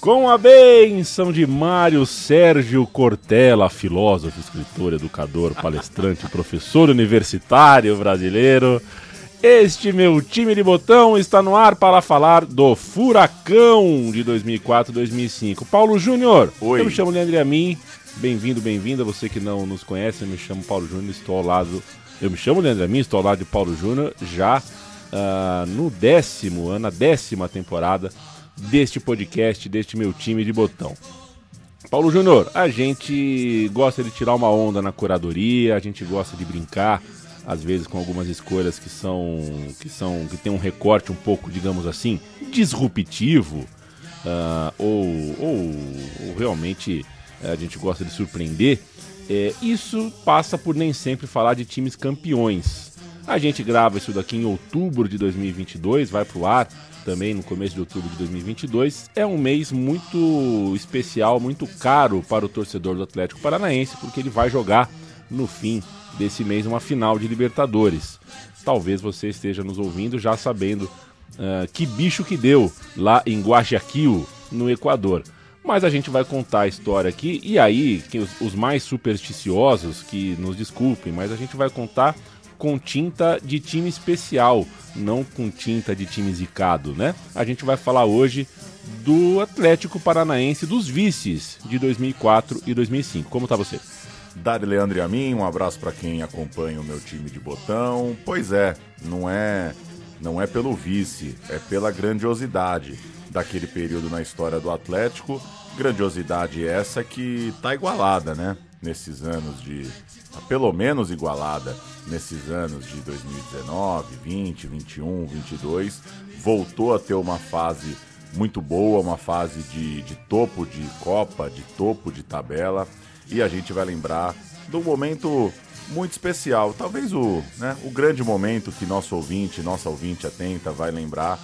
Com a benção de Mário Sérgio Cortella, filósofo, escritor, educador, palestrante, professor universitário brasileiro. Este meu time de botão está no ar para falar do Furacão de 2004-2005. Paulo Júnior, eu me chamo Leandro Amin. Bem-vindo, bem-vinda. Você que não nos conhece, eu me chamo Paulo Júnior, estou ao lado. Eu me chamo Leandro Amin, estou ao lado de Paulo Júnior já ah, no décimo ano, na décima temporada deste podcast, deste meu time de botão. Paulo Júnior, a gente gosta de tirar uma onda na curadoria, a gente gosta de brincar, às vezes com algumas escolhas que são que são que tem um recorte um pouco, digamos assim, disruptivo, ah, ou, ou, ou realmente eh, a gente gosta de surpreender. É, isso passa por nem sempre falar de times campeões. A gente grava isso daqui em outubro de 2022, vai pro ar também no começo de outubro de 2022. É um mês muito especial, muito caro para o torcedor do Atlético Paranaense, porque ele vai jogar no fim desse mês uma final de Libertadores. Talvez você esteja nos ouvindo já sabendo ah, que bicho que deu lá em Guayaquil, no Equador. Mas a gente vai contar a história aqui, e aí, os mais supersticiosos que nos desculpem, mas a gente vai contar com tinta de time especial, não com tinta de time zicado, né? A gente vai falar hoje do Atlético Paranaense dos vices de 2004 e 2005. Como tá você? Dari Leandro e a mim, um abraço para quem acompanha o meu time de botão. Pois é, não é não é pelo vice, é pela grandiosidade daquele período na história do Atlético. Grandiosidade essa que tá igualada, né? Nesses anos de pelo menos igualada nesses anos de 2019, 20, 21, 22, voltou a ter uma fase muito boa, uma fase de, de topo de Copa, de topo de tabela, e a gente vai lembrar um momento muito especial, talvez o, né, o grande momento que nosso ouvinte, nossa ouvinte atenta vai lembrar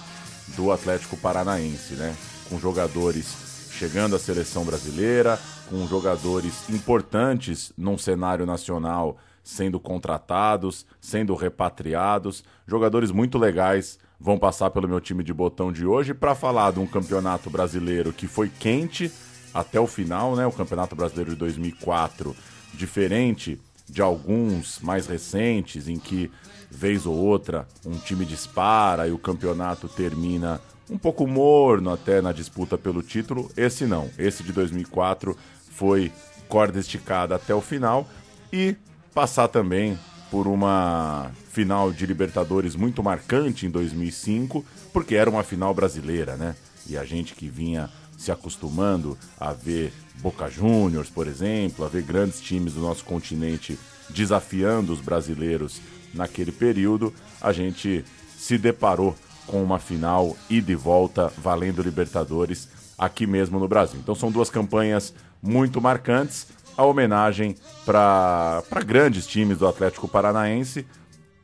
do Atlético Paranaense, né? Com jogadores chegando à seleção brasileira, com jogadores importantes num cenário nacional sendo contratados, sendo repatriados, jogadores muito legais vão passar pelo meu time de botão de hoje para falar de um campeonato brasileiro que foi quente até o final, né? O Campeonato Brasileiro de 2004, diferente de alguns mais recentes em que vez ou outra um time dispara e o campeonato termina um pouco morno até na disputa pelo título. Esse não, esse de 2004 foi corda esticada até o final e passar também por uma final de Libertadores muito marcante em 2005, porque era uma final brasileira, né? E a gente que vinha se acostumando a ver Boca Juniors, por exemplo, a ver grandes times do nosso continente desafiando os brasileiros naquele período, a gente se deparou com uma final ida e volta valendo Libertadores aqui mesmo no Brasil. Então são duas campanhas muito marcantes, a homenagem para grandes times do Atlético Paranaense,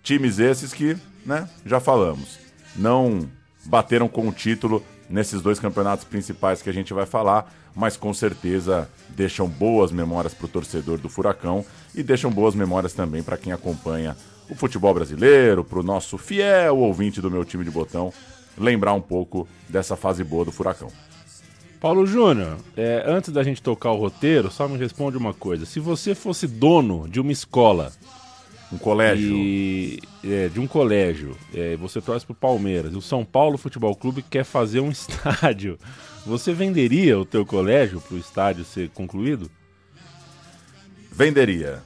times esses que, né, já falamos, não bateram com o título nesses dois campeonatos principais que a gente vai falar, mas com certeza deixam boas memórias para o torcedor do Furacão e deixam boas memórias também para quem acompanha o futebol brasileiro, para o nosso fiel ouvinte do meu time de botão, lembrar um pouco dessa fase boa do Furacão. Paulo Júnior, é, antes da gente tocar o roteiro, só me responde uma coisa. Se você fosse dono de uma escola Um colégio. e é, de um colégio, é, você torce pro Palmeiras, e o São Paulo Futebol Clube quer fazer um estádio, você venderia o teu colégio pro estádio ser concluído? Venderia.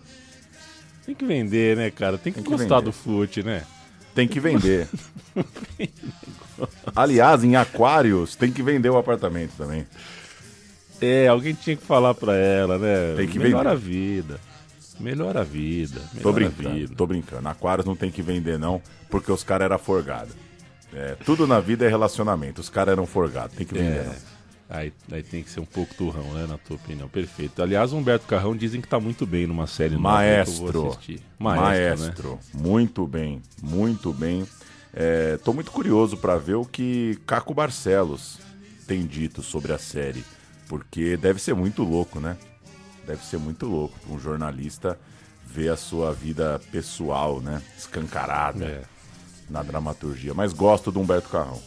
Tem que vender, né, cara? Tem que, Tem que gostar vender. do fute, né? Tem que vender. Aliás, em aquários tem que vender o apartamento também. É, alguém tinha que falar pra ela, né? Tem que Melhora vender. a vida. Melhora a vida. Tô melhora brincando, vida. tô brincando. Aquários não tem que vender não, porque os caras eram forgados. É, tudo na vida é relacionamento. Os caras eram forgados, tem que vender É. não. Aí, aí tem que ser um pouco turrão, né, na tua opinião. Perfeito. Aliás, Humberto Carrão dizem que tá muito bem numa série Maestro. nova que eu vou assistir. Maestro. né? Muito bem, muito bem. É, tô muito curioso para ver o que Caco Barcelos tem dito sobre a série. Porque deve ser muito louco, né? Deve ser muito louco pra um jornalista ver a sua vida pessoal, né? Escancarada É. na dramaturgia. Mas gosto do Humberto Carrão.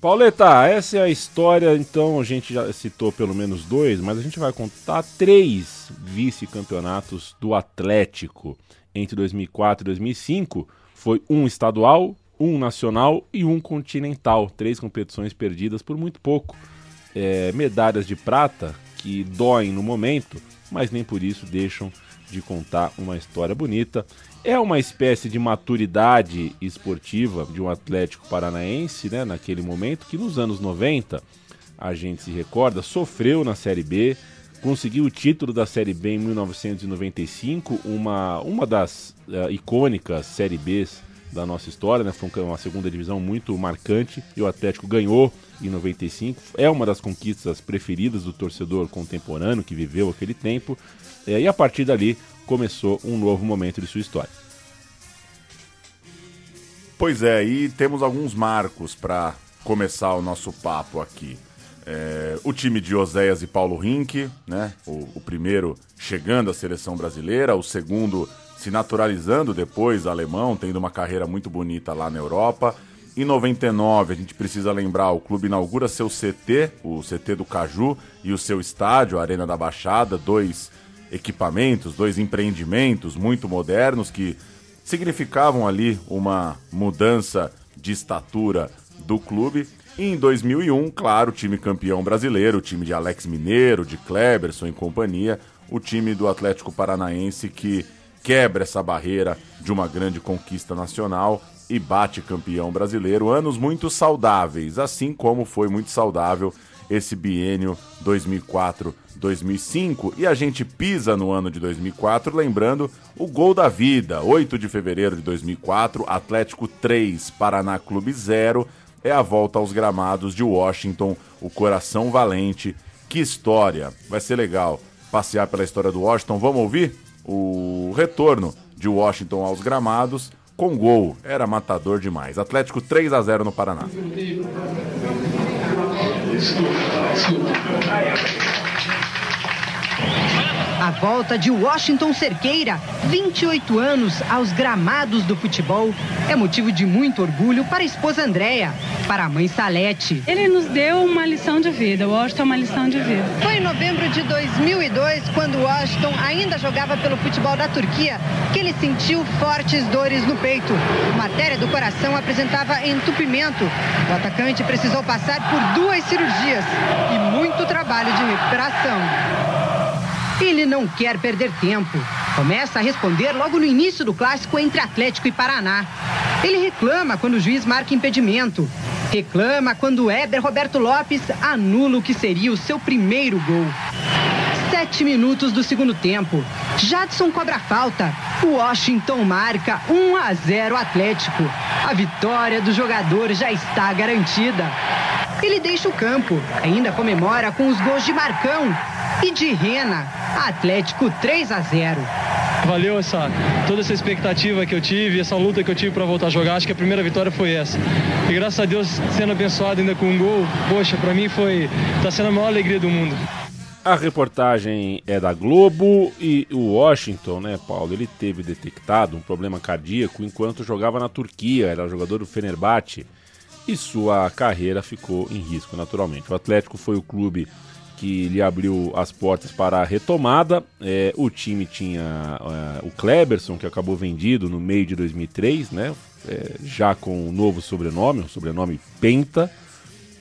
Pauleta, essa é a história, então a gente já citou pelo menos dois, mas a gente vai contar três vice-campeonatos do Atlético entre 2004 e 2005. Foi um estadual, um nacional e um continental. Três competições perdidas por muito pouco. É, medalhas de prata que doem no momento, mas nem por isso deixam de contar uma história bonita. É uma espécie de maturidade esportiva de um Atlético Paranaense, né, naquele momento, que nos anos 90, a gente se recorda, sofreu na Série B, conseguiu o título da Série B em 1995, uma, uma das eh, icônicas Série Bs da nossa história, né? Foi um- uma segunda divisão muito marcante e o Atlético ganhou em 95. É uma das conquistas preferidas do torcedor contemporâneo que viveu aquele tempo. Eh, e a partir dali começou um novo momento de sua história. Pois é, e temos alguns marcos para começar o nosso papo aqui. É, o time de Oséias e Paulo Rink, né? O, o primeiro chegando à seleção brasileira, o segundo se naturalizando depois alemão, tendo uma carreira muito bonita lá na Europa. Em 99, a gente precisa lembrar, o clube inaugura seu CT, o CT do Caju, e o seu estádio, a Arena da Baixada, dois equipamentos, dois empreendimentos muito modernos que significavam ali uma mudança de estatura do clube. E em 2001, claro, o time campeão brasileiro, o time de Alex Mineiro, de Kleberson e companhia, o time do Atlético Paranaense que quebra essa barreira de uma grande conquista nacional e bate campeão brasileiro. Anos muito saudáveis, assim como foi muito saudável esse biênio 2004-2005. E a gente pisa no ano de 2004, lembrando o gol da vida, 8 de fevereiro de 2004, Atlético 3, Paraná Clube 0. É a volta aos gramados de Washington, o coração valente. Que história! Vai ser legal passear pela história do Washington. Vamos ouvir o retorno de Washington aos gramados com gol. Era matador demais. Atlético 3 a 0 no Paraná. A volta de Washington Cerqueira, 28 anos aos gramados do futebol, é motivo de muito orgulho para a esposa Andréia, para a mãe Salete. Ele nos deu uma lição de vida, o Washington é uma lição de vida. Foi em novembro de 2002, quando Washington ainda jogava pelo futebol da Turquia, que ele sentiu fortes dores no peito. Matéria do coração apresentava entupimento. O atacante precisou passar por duas cirurgias e muito trabalho de recuperação. Ele não quer perder tempo. Começa a responder logo no início do clássico entre Atlético e Paraná. Ele reclama quando o juiz marca impedimento. Reclama quando Éber Roberto Lopes anula o que seria o seu primeiro gol. Sete minutos do segundo tempo. Jadson cobra falta. Washington marca 1 a 0 Atlético. A vitória do jogador já está garantida. Ele deixa o campo. Ainda comemora com os gols de Marcão e de Rena. Atlético 3 a 0. Valeu essa toda essa expectativa que eu tive, essa luta que eu tive para voltar a jogar. Acho que a primeira vitória foi essa. E graças a Deus sendo abençoado ainda com um gol, poxa, para mim foi tá sendo a maior alegria do mundo. A reportagem é da Globo e o Washington, né, Paulo? Ele teve detectado um problema cardíaco enquanto jogava na Turquia, era jogador do Fenerbahçe e sua carreira ficou em risco, naturalmente. O Atlético foi o clube que lhe abriu as portas para a retomada. É, o time tinha é, o Kleberson, que acabou vendido no meio de 2003, né? É, já com um novo sobrenome, o sobrenome Penta.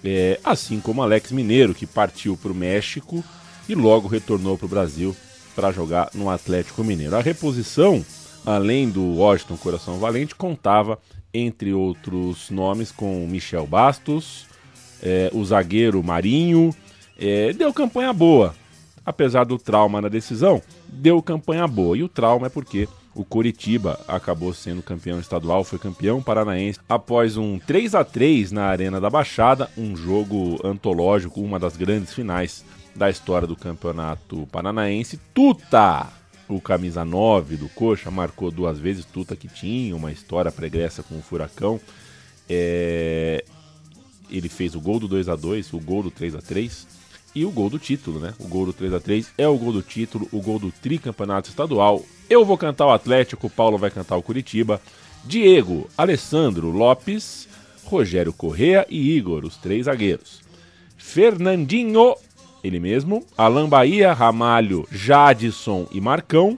É, assim como Alex Mineiro, que partiu para o México e logo retornou para o Brasil para jogar no Atlético Mineiro. A reposição, além do Washington Coração Valente, contava, entre outros nomes, com Michel Bastos, é, o zagueiro Marinho. É, deu campanha boa, apesar do trauma na decisão, deu campanha boa. E o trauma é porque o Coritiba acabou sendo campeão estadual, foi campeão paranaense após um 3 a 3 na Arena da Baixada, um jogo antológico, uma das grandes finais da história do campeonato paranaense. Tuta, o camisa 9 do Coxa, marcou duas vezes. Tuta que tinha uma história pregressa com o Furacão. É... Ele fez o gol do 2 a 2 o gol do 3 a 3 e o gol do título, né? O gol do 3 a 3 é o gol do título, o gol do tricampeonato estadual. Eu vou cantar o Atlético, o Paulo vai cantar o Curitiba. Diego, Alessandro Lopes, Rogério Correa e Igor, os três zagueiros. Fernandinho, ele mesmo, Alan Bahia, Ramalho, Jadson e Marcão.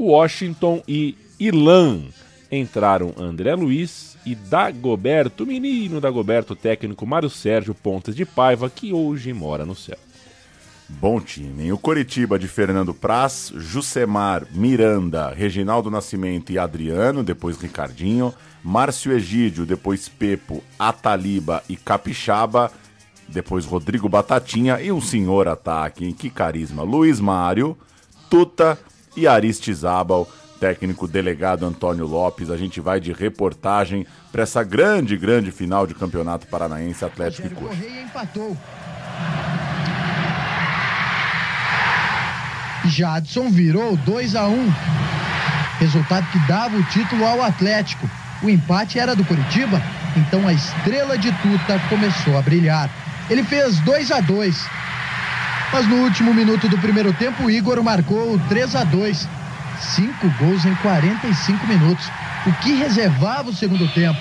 Washington e Ilan. Entraram André Luiz e Dagoberto, menino Dagoberto, técnico Mário Sérgio Pontes de Paiva, que hoje mora no céu. Bom time. O Coritiba de Fernando Praz, Jusemar, Miranda, Reginaldo Nascimento e Adriano, depois Ricardinho, Márcio Egídio, depois Pepo, Ataliba e Capixaba, depois Rodrigo Batatinha e um senhor ataque, que carisma, Luiz Mário, Tuta e Aristizábal, técnico delegado Antônio Lopes. A gente vai de reportagem para essa grande, grande final de campeonato paranaense Atlético e Coxa. Correia empatou. Jadson virou 2 a 1 Resultado que dava o título ao Atlético. O empate era do Curitiba, então a estrela de Tuta começou a brilhar. Ele fez 2 a 2 Mas no último minuto do primeiro tempo, o Igor marcou o 3 a 2 Cinco gols em 45 minutos. O que reservava o segundo tempo?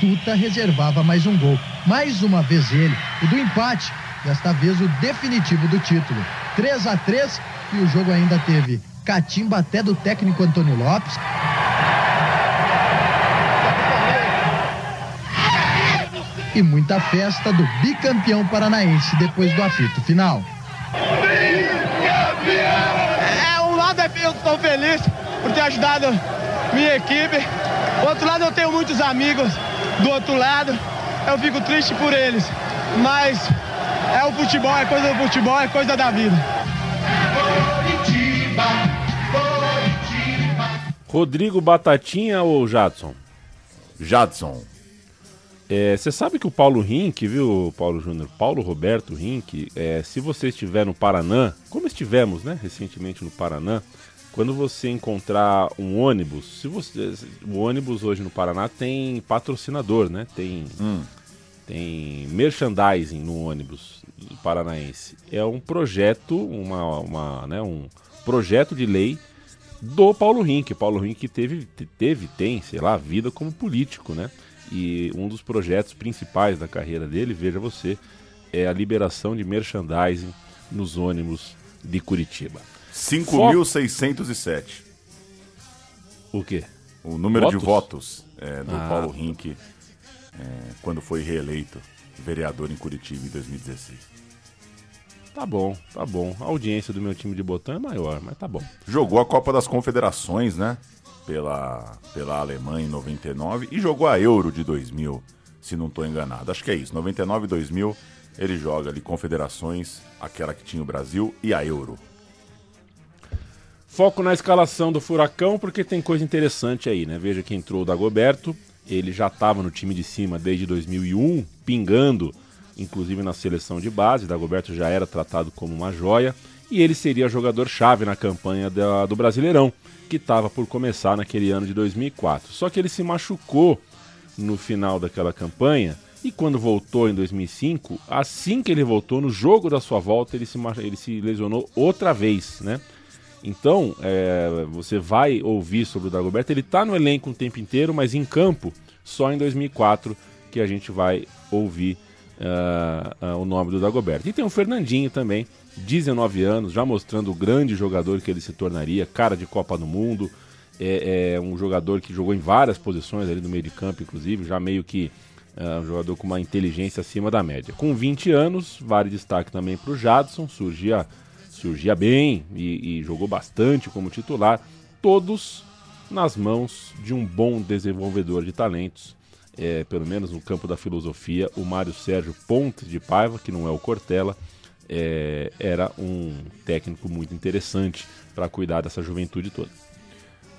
Tuta reservava mais um gol. Mais uma vez ele, o do empate. Desta vez o definitivo do título. 3 a 3 e o jogo ainda teve catimba até do técnico Antônio Lopes. E muita festa do bicampeão paranaense depois do apito final. É, um lado é eu estou feliz por ter ajudado minha equipe. Do outro lado eu tenho muitos amigos do outro lado. Eu fico triste por eles. Mas é o futebol, é coisa do futebol, é coisa da vida. Rodrigo Batatinha ou Jadson? Jadson. Você sabe que o Paulo Rink, viu, Paulo Júnior? Paulo Roberto Rink, é, se você estiver no Paraná, como estivemos, né, recentemente no Paraná, quando você encontrar um ônibus, se você, o ônibus hoje no Paraná tem patrocinador, né? Tem, tem merchandising no ônibus paranaense. É um projeto, uma, uma, né, um projeto de lei do Paulo Rink. Paulo Rink teve, teve, tem, sei lá, vida como político, né? E um dos projetos principais da carreira dele, veja você, é a liberação de merchandising nos ônibus de Curitiba. 5.607. O quê? O número de Votos? votos é, do Ah, Paulo. Rink é, quando foi reeleito vereador em Curitiba em 2016. Tá bom, tá bom. A audiência do meu time de botão é maior, mas tá bom. Jogou a Copa das Confederações, né? Pela, pela Alemanha em 99 e jogou a Euro de 2000, se não estou enganado. Acho que é isso. 99 e 2000 ele joga ali Confederações, aquela que tinha o Brasil e a Euro. Foco na escalação do Furacão, porque tem coisa interessante aí, né? Veja que entrou o Dagoberto, ele já estava no time de cima desde 2001, pingando, inclusive na seleção de base. Dagoberto já era tratado como uma joia, e ele seria jogador-chave na campanha da- do Brasileirão, que estava por começar naquele ano de 2004. Só que ele se machucou no final daquela campanha, e quando voltou em 2005, assim que ele voltou, no jogo da sua volta, ele se, ele se lesionou outra vez, né? Então, é, você vai ouvir sobre o Dagoberto. Ele está no elenco o tempo inteiro, mas em campo, só em 2004 que a gente vai ouvir ah, ah, o nome do Dagoberto. E tem o Fernandinho também, 19 anos, já mostrando o grande jogador que ele se tornaria, cara de Copa do Mundo. É, é um jogador que jogou em várias posições ali no meio de campo, inclusive, já meio que ah, um jogador com uma inteligência acima da média. Com 20 anos, vale destaque também para o Jadson, surgia surgia bem e, e jogou bastante como titular, todos nas mãos de um bom desenvolvedor de talentos, é, pelo menos no campo da filosofia, o Mário Sérgio Pontes de Paiva, que não é o Cortella, é, era um técnico muito interessante para cuidar dessa juventude toda.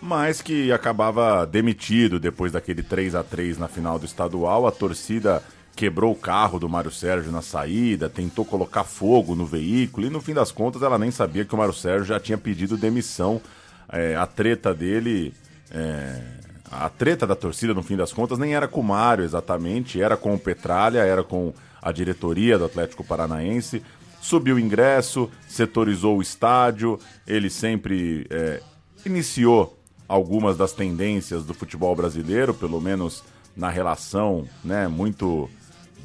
mas que acabava demitido depois daquele 3 a 3 na final do estadual. A torcida quebrou o carro do Mário Sérgio na saída, tentou colocar fogo no veículo e no fim das contas ela nem sabia que o Mário Sérgio já tinha pedido demissão. É, a treta dele. É, a treta da torcida, no fim das contas, nem era com o Mário exatamente, era com o Petralha, era com a diretoria do Atlético Paranaense. Subiu o ingresso, setorizou o estádio, ele sempre é, iniciou algumas das tendências do futebol brasileiro, pelo menos na relação né, muito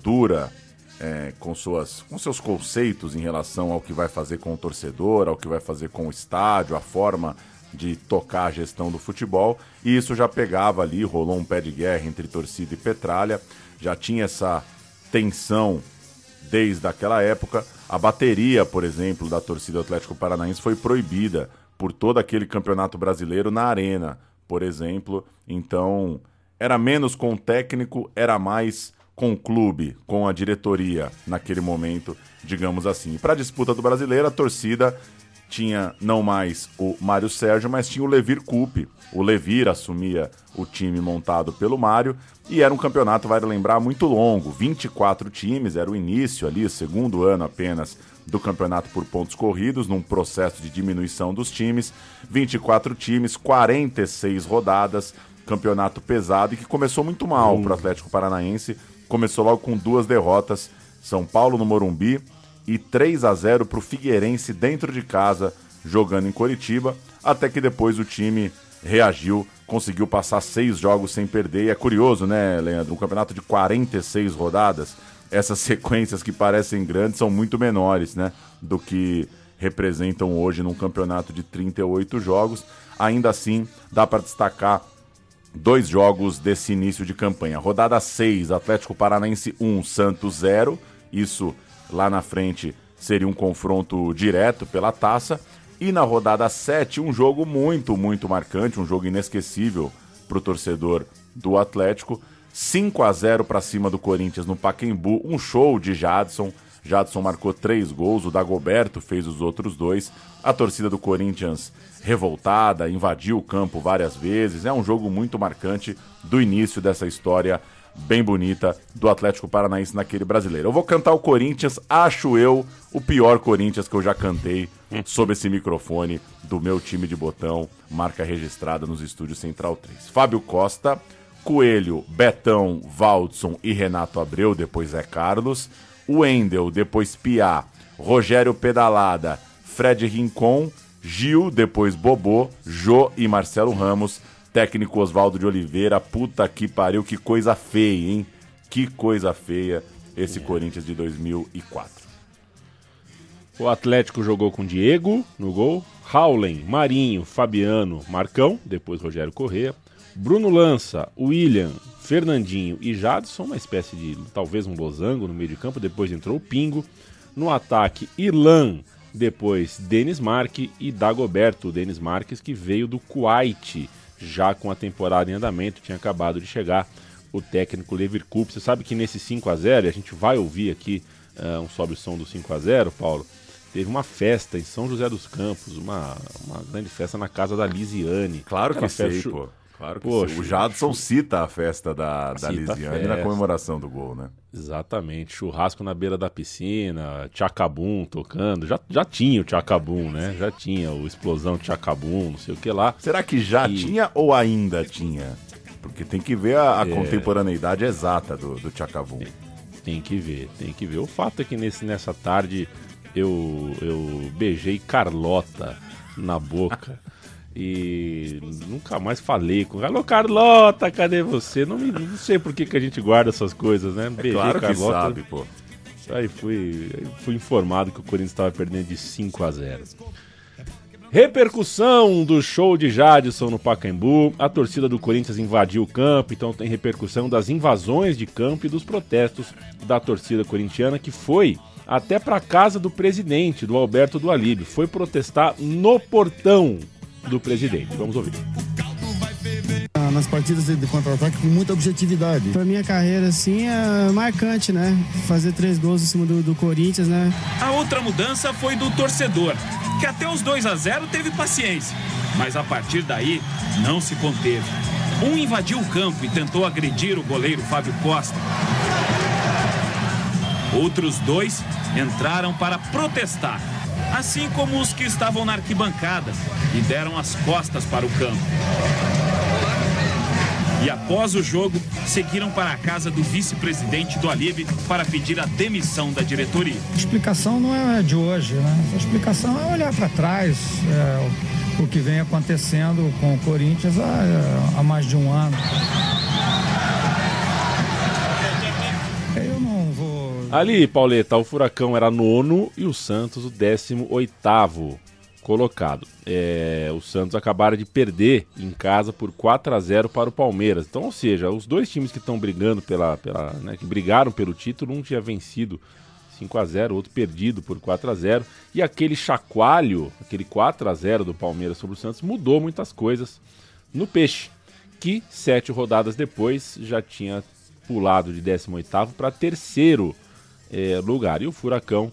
dura é, com, suas, com seus conceitos em relação ao que vai fazer com o torcedor, ao que vai fazer com o estádio, a forma de tocar a gestão do futebol. E isso já pegava ali, rolou um pé de guerra entre torcida e Petralha, já tinha essa tensão desde aquela época. A bateria, por exemplo, da torcida Atlético Paranaense foi proibida por todo aquele campeonato brasileiro na arena, por exemplo. Então, era menos com o técnico, era mais com o clube, com a diretoria naquele momento, digamos assim. Para a disputa do brasileiro, a torcida tinha não mais o Mário Sérgio, mas tinha o Levir Coupe. O Levir assumia o time montado pelo Mário e era um campeonato, vai lembrar, muito longo. 24 times, era o início ali, o segundo ano apenas do campeonato por pontos corridos, num processo de diminuição dos times. 24 times, 46 rodadas, campeonato pesado e que começou muito mal para o Atlético Paranaense. Começou logo com duas derrotas: São Paulo no Morumbi e 3 a 0 para o Figueirense dentro de casa, jogando em Coritiba. Até que depois o time reagiu, conseguiu passar seis jogos sem perder. E é curioso, né, Leandro? Um campeonato de 46 rodadas essas sequências que parecem grandes são muito menores, né? Do que representam hoje num campeonato de 38 jogos. Ainda assim, dá para destacar dois jogos desse início de campanha. Rodada 6, Atlético Paranaense 1, Santos 0. Isso lá na frente seria um confronto direto pela taça. E na rodada 7, um jogo muito, muito marcante, um jogo inesquecível para o torcedor do Atlético. 5 a 0 para cima do Corinthians no Pacaembu, um show de Jadson. Jadson marcou três gols, o Dagoberto fez os outros dois. A torcida do Corinthians revoltada, invadiu o campo várias vezes. É um jogo muito marcante do início dessa história bem bonita do Atlético Paranaense naquele brasileiro. Eu vou cantar o Corinthians, acho eu, o pior Corinthians que eu já cantei sob esse microfone do meu time de botão, marca registrada nos estúdios Central 3. Fábio Costa, Coelho, Betão, Valdson e Renato Abreu, depois é Carlos. Wendel, depois Piá. Rogério Pedalada, Fred Rincon, Gil, depois Bobô, Jô e Marcelo Ramos. Técnico Oswaldo de Oliveira, puta que pariu, que coisa feia, hein? Que coisa feia esse é. Corinthians de 2004. O Atlético jogou com Diego no gol, Haulen, Marinho, Fabiano, Marcão, depois Rogério Corrêa, Bruno Lança, William, Fernandinho e Jadson, uma espécie de talvez um losango no meio de campo. Depois entrou o Pingo. No ataque, Irlan, depois Denis Marque e Dagoberto, Denis Marques, que veio do Kuwait, já com a temporada em andamento, tinha acabado de chegar o técnico Leverkusen. Você sabe que nesse 5 a 0 a gente vai ouvir aqui uh, um sobe som do 5 a 0 Paulo. Teve uma festa em São José dos Campos, uma, uma grande festa na casa da Lisiane. Claro que sei, pô. Claro que Poxa, sim. O Jadson cita a festa da, da Lisiane na comemoração do gol, né? Exatamente. Churrasco na beira da piscina, Tchacabum tocando. Já, já tinha o Tchacabum, né? Já tinha o Explosão Tchacabum, não sei o que lá. Será que já e... tinha ou ainda tinha? Porque tem que ver a, a é... contemporaneidade exata do, do Tchacabum. Tem, tem, que ver, tem que ver. O fato é que nesse, nessa tarde eu, eu beijei Carlota na boca. E nunca mais falei com. Alô, Carlota, cadê você? Não, me, não sei por que, que a gente guarda essas coisas, né? Beijei é claro Carlota. que sabe, pô. Aí fui, fui informado que o Corinthians estava perdendo de 5 a 0. Repercussão do show de Jadson no Pacaembu. A torcida do Corinthians invadiu o campo, então tem repercussão das invasões de campo e dos protestos da torcida corintiana que foi até para a casa do presidente, do Alberto do Alíbio. Foi protestar no portão do presidente. Vamos ouvir nas partidas de contra-ataque com muita objetividade. Pra minha carreira, assim, é marcante, né? Fazer três gols em cima do, do Corinthians, né? A outra mudança foi do torcedor, que até os 2 a 0 teve paciência. mas a partir daí não se conteve. Um invadiu o campo e tentou agredir o goleiro Fábio Costa. Outros dois entraram para protestar, assim como os que estavam na arquibancada e deram as costas para o campo. E após o jogo, seguiram para a casa do vice-presidente do Alibe para pedir a demissão da diretoria. A explicação não é de hoje, né? A explicação é olhar para trás, é, o que vem acontecendo com o Corinthians há, há mais de um ano. Ali, Pauleta, o Furacão era nono e o Santos o décimo oitavo colocado. É, o Santos acabaram de perder em casa por 4 a 0 para o Palmeiras. Então, ou seja, os dois times que estão brigando pela, pela né, que brigaram pelo título, um tinha vencido 5 a 0, outro perdido por 4 a 0, e aquele chacoalho, aquele 4 a 0 do Palmeiras sobre o Santos mudou muitas coisas no Peixe, que sete rodadas depois já tinha pulado de 18º para terceiro é, lugar. E o Furacão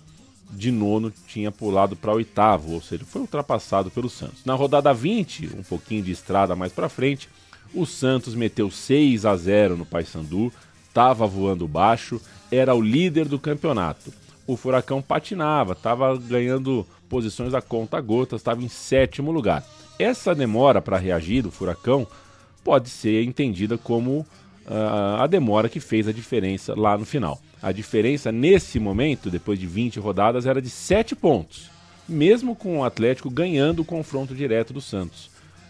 de nono tinha pulado para oitavo, ou seja, foi ultrapassado pelo Santos. Na rodada 20, um pouquinho de estrada mais para frente, o Santos meteu 6 a 0 no Paysandu, estava voando baixo, era o líder do campeonato. O Furacão patinava, estava ganhando posições a conta gotas, estava em sétimo lugar. Essa demora para reagir do Furacão pode ser entendida como uh, a demora que fez a diferença lá no final. A diferença nesse momento, depois de 20 rodadas, era de 7 pontos, mesmo com o Atlético ganhando o confronto direto do Santos.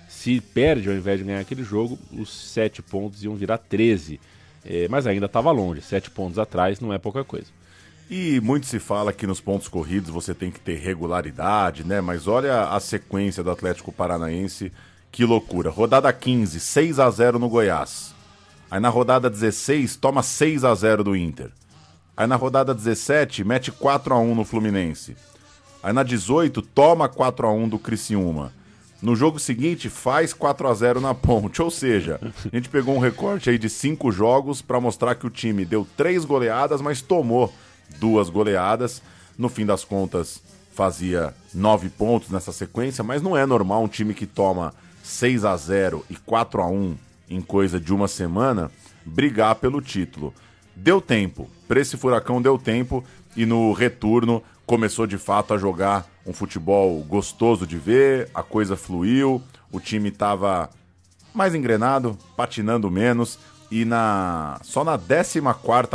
Se perde ao invés de ganhar aquele jogo, os 7 pontos iam virar 13. É, mas ainda estava longe, 7 pontos atrás não é pouca coisa. E muito se fala que nos pontos corridos você tem que ter regularidade, né? Mas olha a sequência do Atlético Paranaense, que loucura. Rodada 15, 6 a 0 no Goiás. Aí na rodada 16, toma 6 a 0 do Inter. Aí na rodada 17, mete 4 a 1 no Fluminense. Aí na 18, toma 4 a 1 do Criciúma. No jogo seguinte, faz 4 a 0 na Ponte. Ou seja, a gente pegou um recorte aí de 5 jogos para mostrar que o time deu 3 goleadas, mas tomou duas goleadas. No fim das contas, fazia 9 pontos nessa sequência, mas não é normal um time que toma 6 a 0 e 4 a 1 em coisa de uma semana brigar pelo título. Deu tempo, para esse Furacão deu tempo e no retorno começou de fato a jogar um futebol gostoso de ver, a coisa fluiu, o time estava mais engrenado, patinando menos e na só na 14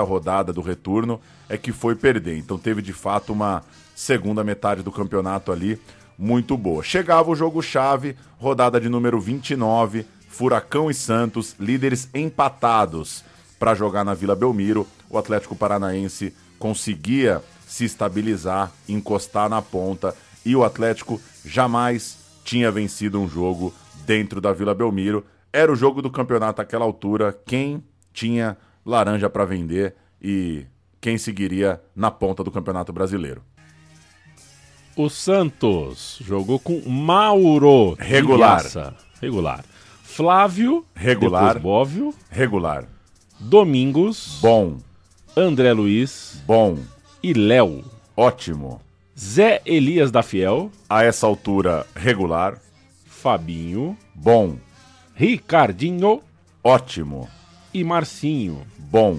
rodada do retorno é que foi perder. Então teve de fato uma segunda metade do campeonato ali muito boa. Chegava o jogo chave, rodada de número 29, Furacão e Santos, líderes empatados para jogar na Vila Belmiro. O Atlético Paranaense conseguia se estabilizar, encostar na ponta e o Atlético jamais tinha vencido um jogo dentro da Vila Belmiro. Era o jogo do campeonato àquela altura. Quem tinha laranja para vender e quem seguiria na ponta do Campeonato Brasileiro. O Santos jogou com Mauro. Regular. Regular. Flávio, regular. Bóvio, regular. Domingos, bom. André Luiz, bom. E Léo, ótimo. Zé Elias da Fiel, a essa altura regular. Fabinho, bom. Ricardinho, ótimo. E Marcinho, bom.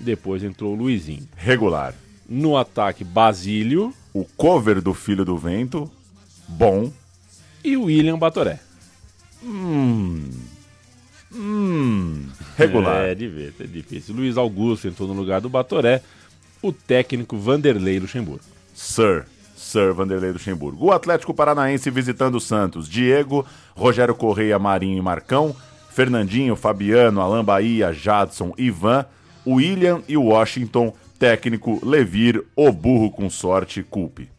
Depois entrou o Luizinho, regular. No ataque, Basílio, o cover do Filho do Vento, bom. E o William Batoré. Hum. Hum. Regular. É, é difícil. Luiz Augusto entrou no lugar do Batoré. O técnico Vanderlei Luxemburgo. Sir. Sir Vanderlei Luxemburgo. O Atlético Paranaense visitando o Santos. Diego, Rogério Correia, Marinho e Marcão. Fernandinho, Fabiano, Alain Bahia, Jadson, Ivan. William e Washington. Técnico Levir, o burro com sorte, culpe.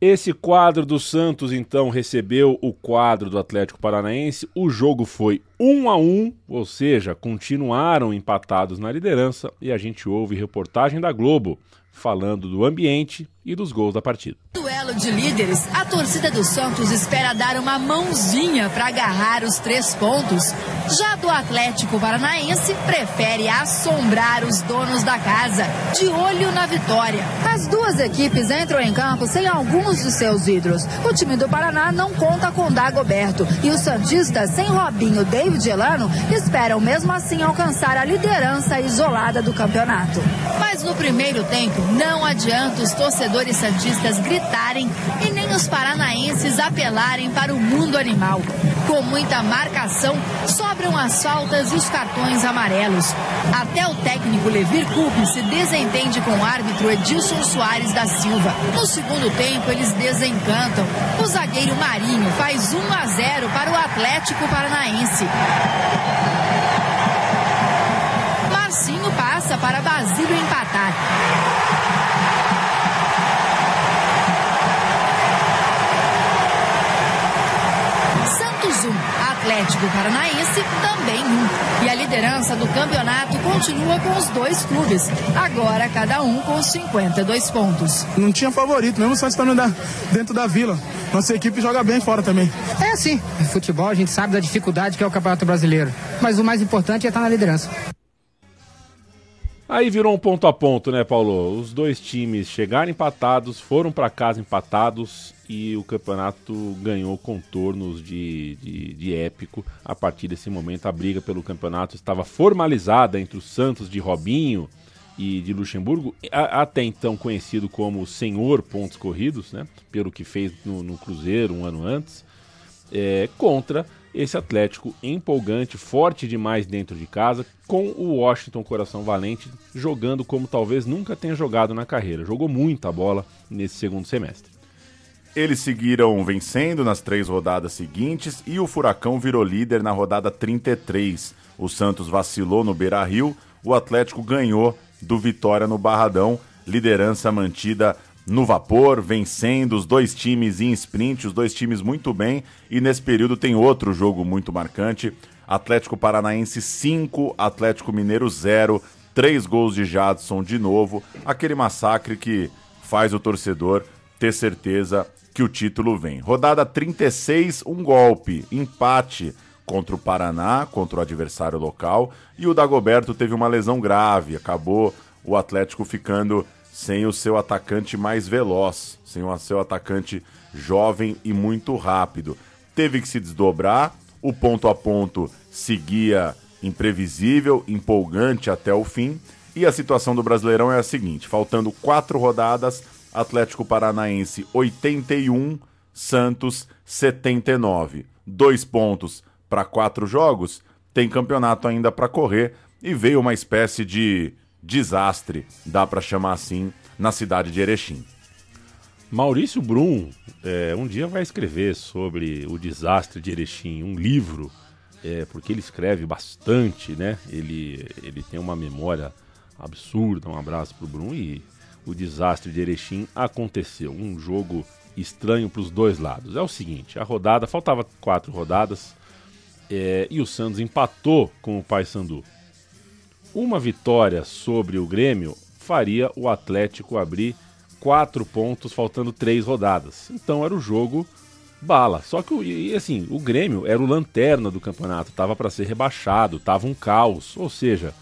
Esse quadro do Santos, então, recebeu o quadro do Atlético Paranaense. O jogo foi 1 a 1, ou seja, continuaram empatados na liderança e a gente ouve reportagem da Globo falando do ambiente e dos gols da partida. Duelo de líderes, a torcida do Santos espera dar uma mãozinha para agarrar os três pontos. Já do Atlético Paranaense, prefere assombrar os donos da casa, de olho na vitória. As duas equipes entram em campo sem alguns de seus ídolos. O time do Paraná não conta com Dagoberto e os Santistas, sem Robinho, David Elano, esperam mesmo assim alcançar a liderança isolada do campeonato. Mas no primeiro tempo, não adianta os torcedores torcedores santistas gritarem e nem os paranaenses apelarem para o mundo animal. Com muita marcação, sobram as faltas e os cartões amarelos. Até o técnico Levir Coupe se desentende com o árbitro Edilson Soares da Silva. No segundo tempo, eles desencantam. O zagueiro Marinho faz 1 a 0 para o Atlético Paranaense. Marcinho passa para Basílio Atlético Paranaense também um. E a liderança do campeonato continua com os dois clubes, agora cada um com 52 pontos. Não tinha favorito, mesmo só estando dentro da vila. Nossa equipe joga bem fora também. É sim, futebol a gente sabe da dificuldade que é o Campeonato Brasileiro, mas o mais importante é estar na liderança. Aí virou um ponto a ponto, né, Paulo? Os dois times chegaram empatados, foram para casa empatados e o campeonato ganhou contornos de, de, de, épico. A partir desse momento, a briga pelo campeonato estava formalizada entre os Santos de Robinho e de Luxemburgo, a, até então conhecido como Senhor Pontos Corridos, né, pelo que fez no, no Cruzeiro um ano antes, é, contra esse Atlético empolgante, forte demais dentro de casa, com o Washington Coração Valente jogando como talvez nunca tenha jogado na carreira. Jogou muita bola nesse segundo semestre. Eles seguiram vencendo nas três rodadas seguintes e o Furacão virou líder na rodada 33. O Santos vacilou no Beira Rio, o Atlético ganhou do Vitória no Barradão, liderança mantida no vapor, vencendo os dois times em sprint, os dois times muito bem. E nesse período tem outro jogo muito marcante: Atlético Paranaense 5, Atlético Mineiro 0. Três gols de Jadson de novo. Aquele massacre que faz o torcedor ter certeza que o título vem. Rodada 36, um golpe, empate contra o Paraná, contra o adversário local. E o Dagoberto teve uma lesão grave, acabou o Atlético ficando sem o seu atacante mais veloz, sem o seu atacante jovem e muito rápido. Teve que se desdobrar, o ponto a ponto seguia imprevisível, empolgante até o fim. E a situação do Brasileirão é a seguinte: faltando quatro rodadas, Atlético Paranaense 81, Santos 79. Dois pontos para quatro jogos, tem campeonato ainda para correr e veio uma espécie de desastre, dá para chamar assim, na cidade de Erechim. Maurício Brum é, um dia vai escrever sobre o desastre de Erechim, um livro, é, porque ele escreve bastante, né? Ele, ele tem uma memória absurda. Um abraço pro Brum e o desastre de Erechim aconteceu. Um jogo estranho para os dois lados. É o seguinte, a rodada, faltava quatro rodadas é, e o Santos empatou com o Paysandu. Uma vitória sobre o Grêmio faria o Atlético abrir quatro pontos, faltando três rodadas. Então era o jogo bala. Só que, e, assim, o Grêmio era o lanterna do campeonato, tava para ser rebaixado, tava um caos. Ou seja,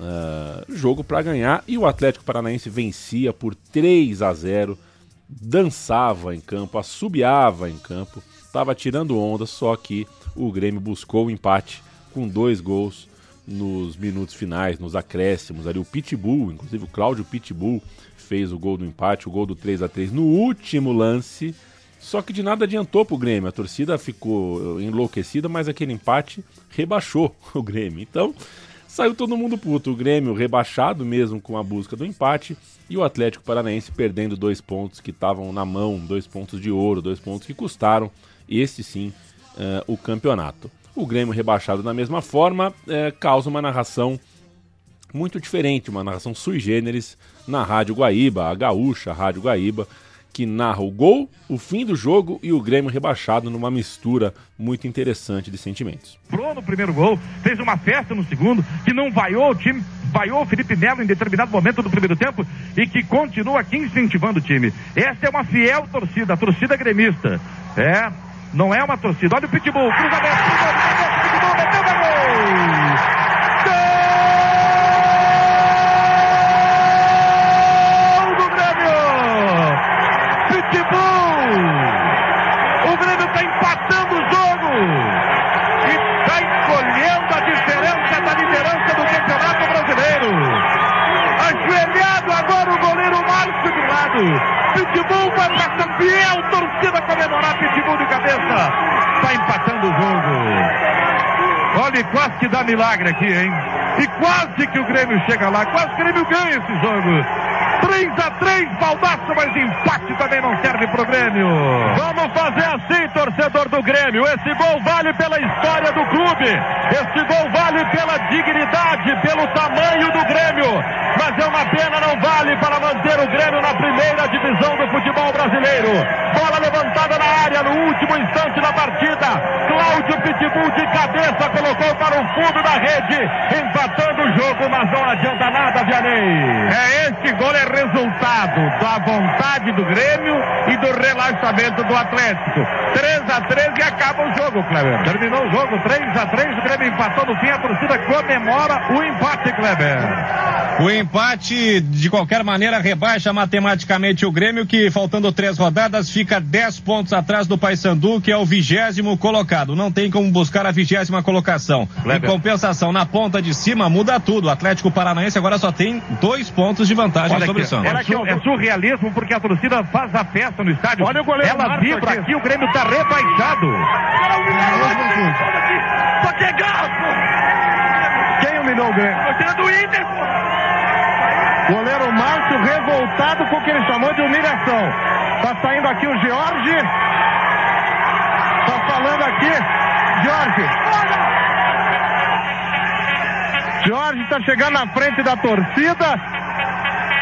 uh, jogo para ganhar. E o Atlético Paranaense vencia por 3 a 0 dançava em campo, assobiava em campo, tava tirando onda, só que o Grêmio buscou o empate com dois gols nos minutos finais, nos acréscimos ali. O Pitbull, inclusive o Cláudio Pitbull, fez o gol do empate, o gol do 3 a 3 no último lance. Só que de nada adiantou pro Grêmio. A torcida ficou enlouquecida, mas aquele empate rebaixou o Grêmio. Então, saiu todo mundo puto. O Grêmio rebaixado mesmo com a busca do empate e o Atlético Paranaense perdendo dois pontos que estavam na mão, dois pontos de ouro, dois pontos que custaram, este sim, uh, o campeonato. O Grêmio rebaixado da mesma forma é, causa uma narração muito diferente, uma narração sui generis na Rádio Guaíba, a gaúcha Rádio Guaíba, que narra o gol, o fim do jogo e o Grêmio rebaixado numa mistura muito interessante de sentimentos. Entrou no primeiro gol, fez uma festa no segundo, que não vaiou o time, vaiou o Felipe Melo em determinado momento do primeiro tempo e que continua aqui incentivando o time. Essa é uma fiel torcida, a torcida gremista. É, não é uma torcida. Olha o Pitbull, cruzamento, cruzamento, Pitbull meteu! Gol do Grêmio! Pitbull! O Grêmio está empatando o jogo! E está encolhendo a diferença da liderança do Campeonato Brasileiro! Ajoelhado agora o goleiro Márcio de lado! Pitbull vai para essa fiel torcida comemorar Pitbull de cabeça! Está empatando o jogo! Olha, quase que dá milagre aqui, hein? E quase que o Grêmio chega lá, quase que o Grêmio ganha esse jogo. 3 a 3 baldaço, mas empate também não serve pro Grêmio. Vamos fazer assim, torcedor do Grêmio. Esse gol vale pela história do clube. Esse gol vale pela dignidade, pelo tamanho do Grêmio. Mas é uma pena, não vale para manter o Grêmio na primeira divisão do futebol brasileiro. Bola levantada na área no último instante da partida. Cláudio Pitbull de cabeça colocou para o fundo da rede, empatando o jogo, mas não adianta nada, Vianney. É esse gol é resultado da vontade do Grêmio e do relaxamento do Atlético. 3 a 3 e acaba o jogo, Kleber. Terminou o jogo, 3 a 3 o Grêmio empatou no fim, a torcida comemora o empate, Kleber. O empate, de qualquer maneira, rebaixa matematicamente o Grêmio, que faltando três rodadas fica 10 pontos atrás do Paysandu, que é o vigésimo colocado. Não tem como buscar a vigésima colocação. Kleber. Em compensação, na ponta de cima muda tudo. O Atlético Paranaense agora só tem dois pontos de vantagem Olha sobre aqui, o Santos. é, su- é surrealismo porque a torcida faz a festa no estádio. Olha o goleiro Ela Marcos vibra aqui. aqui, o Grêmio está rebaixado. Que é Quem humilhou o Grêmio? Torcida do Inter, Goleiro Márcio revoltado com o que ele chamou de humilhação. Tá saindo aqui o Jorge. Tá falando aqui. Jorge. Jorge tá chegando na frente da torcida.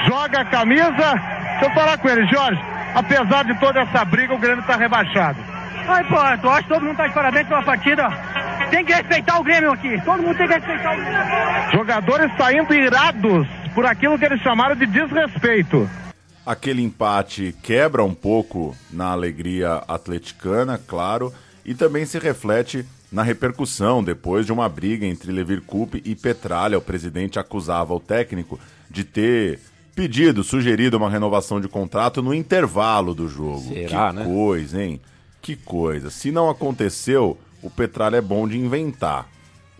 Joga a camisa. Deixa eu falar com ele, Jorge. Apesar de toda essa briga, o Grêmio tá rebaixado. Ai, pô, eu acho que todo mundo tá de parabéns pela partida. Tem que respeitar o Grêmio aqui. Todo mundo tem que respeitar o Grêmio. Jogadores saindo irados por aquilo que eles chamaram de desrespeito. Aquele empate quebra um pouco na alegria atleticana, claro, e também se reflete na repercussão depois de uma briga entre Levir Coupe e Petralha. O presidente acusava o técnico de ter pedido, sugerido uma renovação de contrato no intervalo do jogo. Será, que né? coisa, hein? Que coisa. Se não aconteceu, o Petralha é bom de inventar.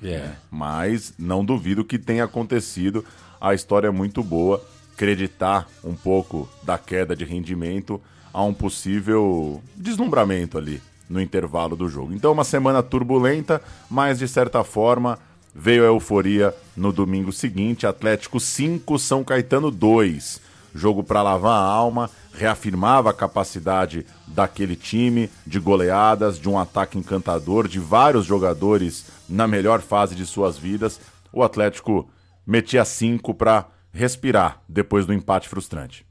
É. Mas não duvido que tenha acontecido. A história é muito boa. Acreditar um pouco da queda de rendimento a um possível deslumbramento ali no intervalo do jogo. Então, uma semana turbulenta, mas de certa forma veio a euforia no domingo seguinte. Atlético 5, São Caetano 2. Jogo para lavar a alma, reafirmava a capacidade daquele time de goleadas, de um ataque encantador, de vários jogadores na melhor fase de suas vidas. O Atlético metia 5 para respirar depois do empate frustrante.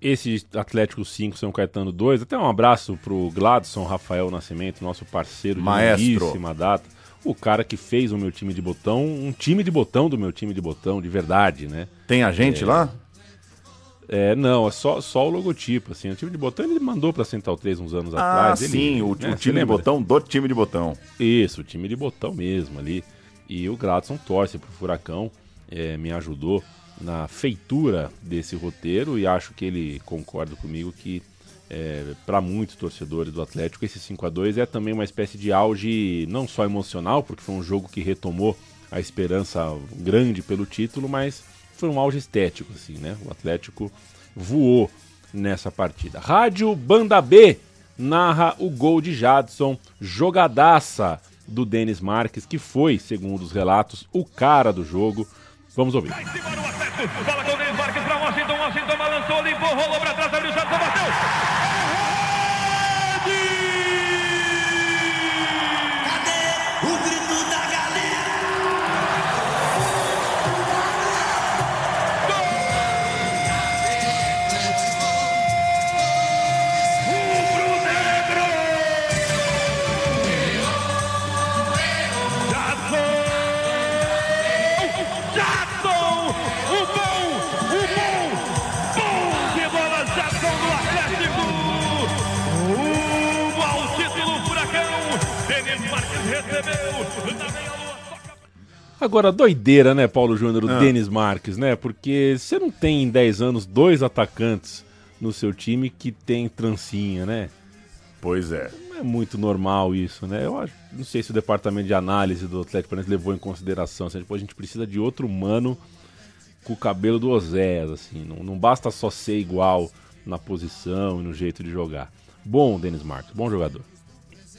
Esse Atlético 5, São Caetano 2, até um abraço pro Gladson Rafael Nascimento, nosso parceiro de Maestro. data. O cara que fez o meu time de botão, um time de botão do meu time de botão, de verdade, né? Tem a gente É, lá? É, não, é só, só o logotipo, assim. O time de botão ele mandou pra Central 3 uns anos Ah, atrás. ele- sim, o, o né, você time de botão do time de botão. Isso, o time de botão mesmo ali. E o Gladson torce pro Furacão, é, me ajudou na feitura desse roteiro e acho que ele concorda comigo que para muitos torcedores do Atlético esse 5 a 2 é também uma espécie de auge não só emocional, porque foi um jogo que retomou a esperança grande pelo título, mas foi um auge estético assim, né? O Atlético voou nessa partida. Rádio Banda B narra o gol de Jadson, jogadaça do Denis Marques, que foi, segundo os relatos, o cara do jogo. Vamos ouvir. Agora, doideira, né, Paulo Júnior, o Ah. Denis Marques, né? Porque você não tem em 10 anos dois atacantes no seu time que tem trancinha, né? Pois é. Não é muito normal isso, né? Eu acho, não sei se o departamento de análise do Atlético Paranaense levou em consideração. Assim, tipo, a gente precisa de outro humano com o cabelo do Oséias, assim. Não, não basta só ser igual na posição e no jeito de jogar. Bom, Denis Marques, bom jogador.